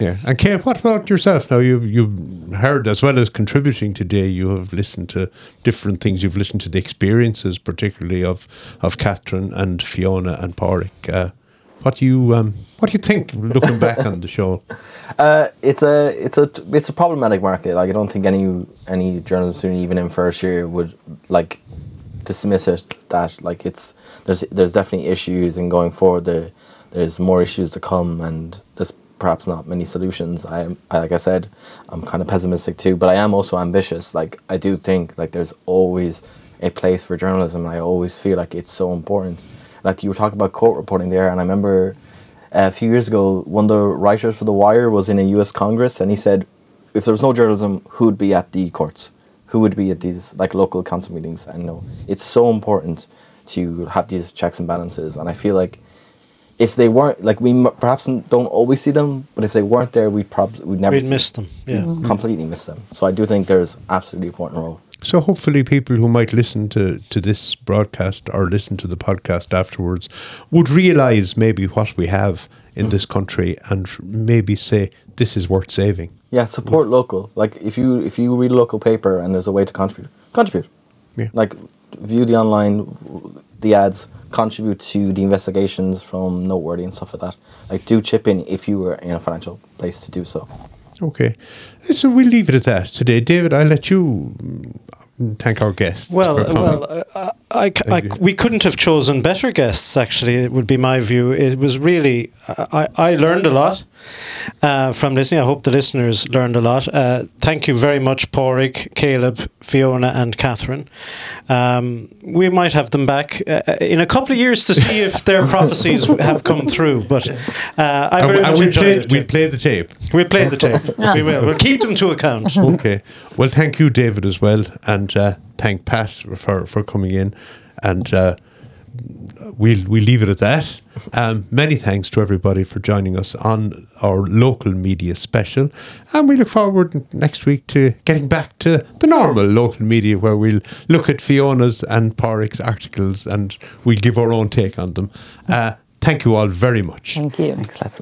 Yeah. And Caleb, what about yourself? Now you've you've heard as well as contributing today, you have listened to different things. You've listened to the experiences, particularly of of Catherine and Fiona and Pádraig. Uh, what do you um, what do you think looking back on the show? Uh, it's a it's a it's a problematic market. Like I don't think any any journalism student even in first year would like dismiss it. That like it's there's there's definitely issues, and going forward there there's more issues to come, and perhaps not many solutions. I am like I said, I'm kind of pessimistic too, but I am also ambitious. Like I do think like there's always a place for journalism. I always feel like it's so important. Like you were talking about court reporting there, and I remember uh, a few years ago, one of the writers for The Wire was in a U.S. Congress, and he said, if there was no journalism, who would be at the courts? Who would be at these like local council meetings? And no, it's so important to have these checks and balances. And I feel like if they weren't, like we m- perhaps don't always see them, but if they weren't there, we probably we'd never We'd see miss them. Yeah. Mm-hmm. Mm-hmm. completely miss them. So I do think there's absolutely important role. So hopefully, people who might listen to, to this broadcast or listen to the podcast afterwards would realise maybe what we have in mm-hmm. this country and maybe say this is worth saving. Yeah, support local. Like if you if you read a local paper and there's a way to contribute, contribute. Yeah. Like view the online, the ads, contribute to the investigations from Noteworthy and stuff like that. Like do chip in if you were in a financial place to do so. Okay, so we'll leave it at that today. David, I'll let you mm, thank our guests. Well, for well, uh, I, I, you. we couldn't have chosen better guests. Actually, it would be my view. It was really I, I learned a lot uh, from listening. I hope the listeners learned a lot. Uh, thank you very much, Pádraig, Caleb, Fiona, and Catherine. Um, we might have them back uh, in a couple of years to see if their prophecies have come through. But uh, I And very and much we'll enjoyed play, it. we'll play the tape. We'll play the tape. we will. We'll keep them to account. okay. Well, thank you, David, as well, and uh, thank Pat for for coming in, and we'll we will leave it at that. Um, many thanks to everybody for joining us on our local media special, and we look forward next week to getting back to the normal local media, where we'll look at Fiona's and Pádraig's articles, and we'll give our own take on them. Uh, thank you all very much. Thank you. Thanks, lads.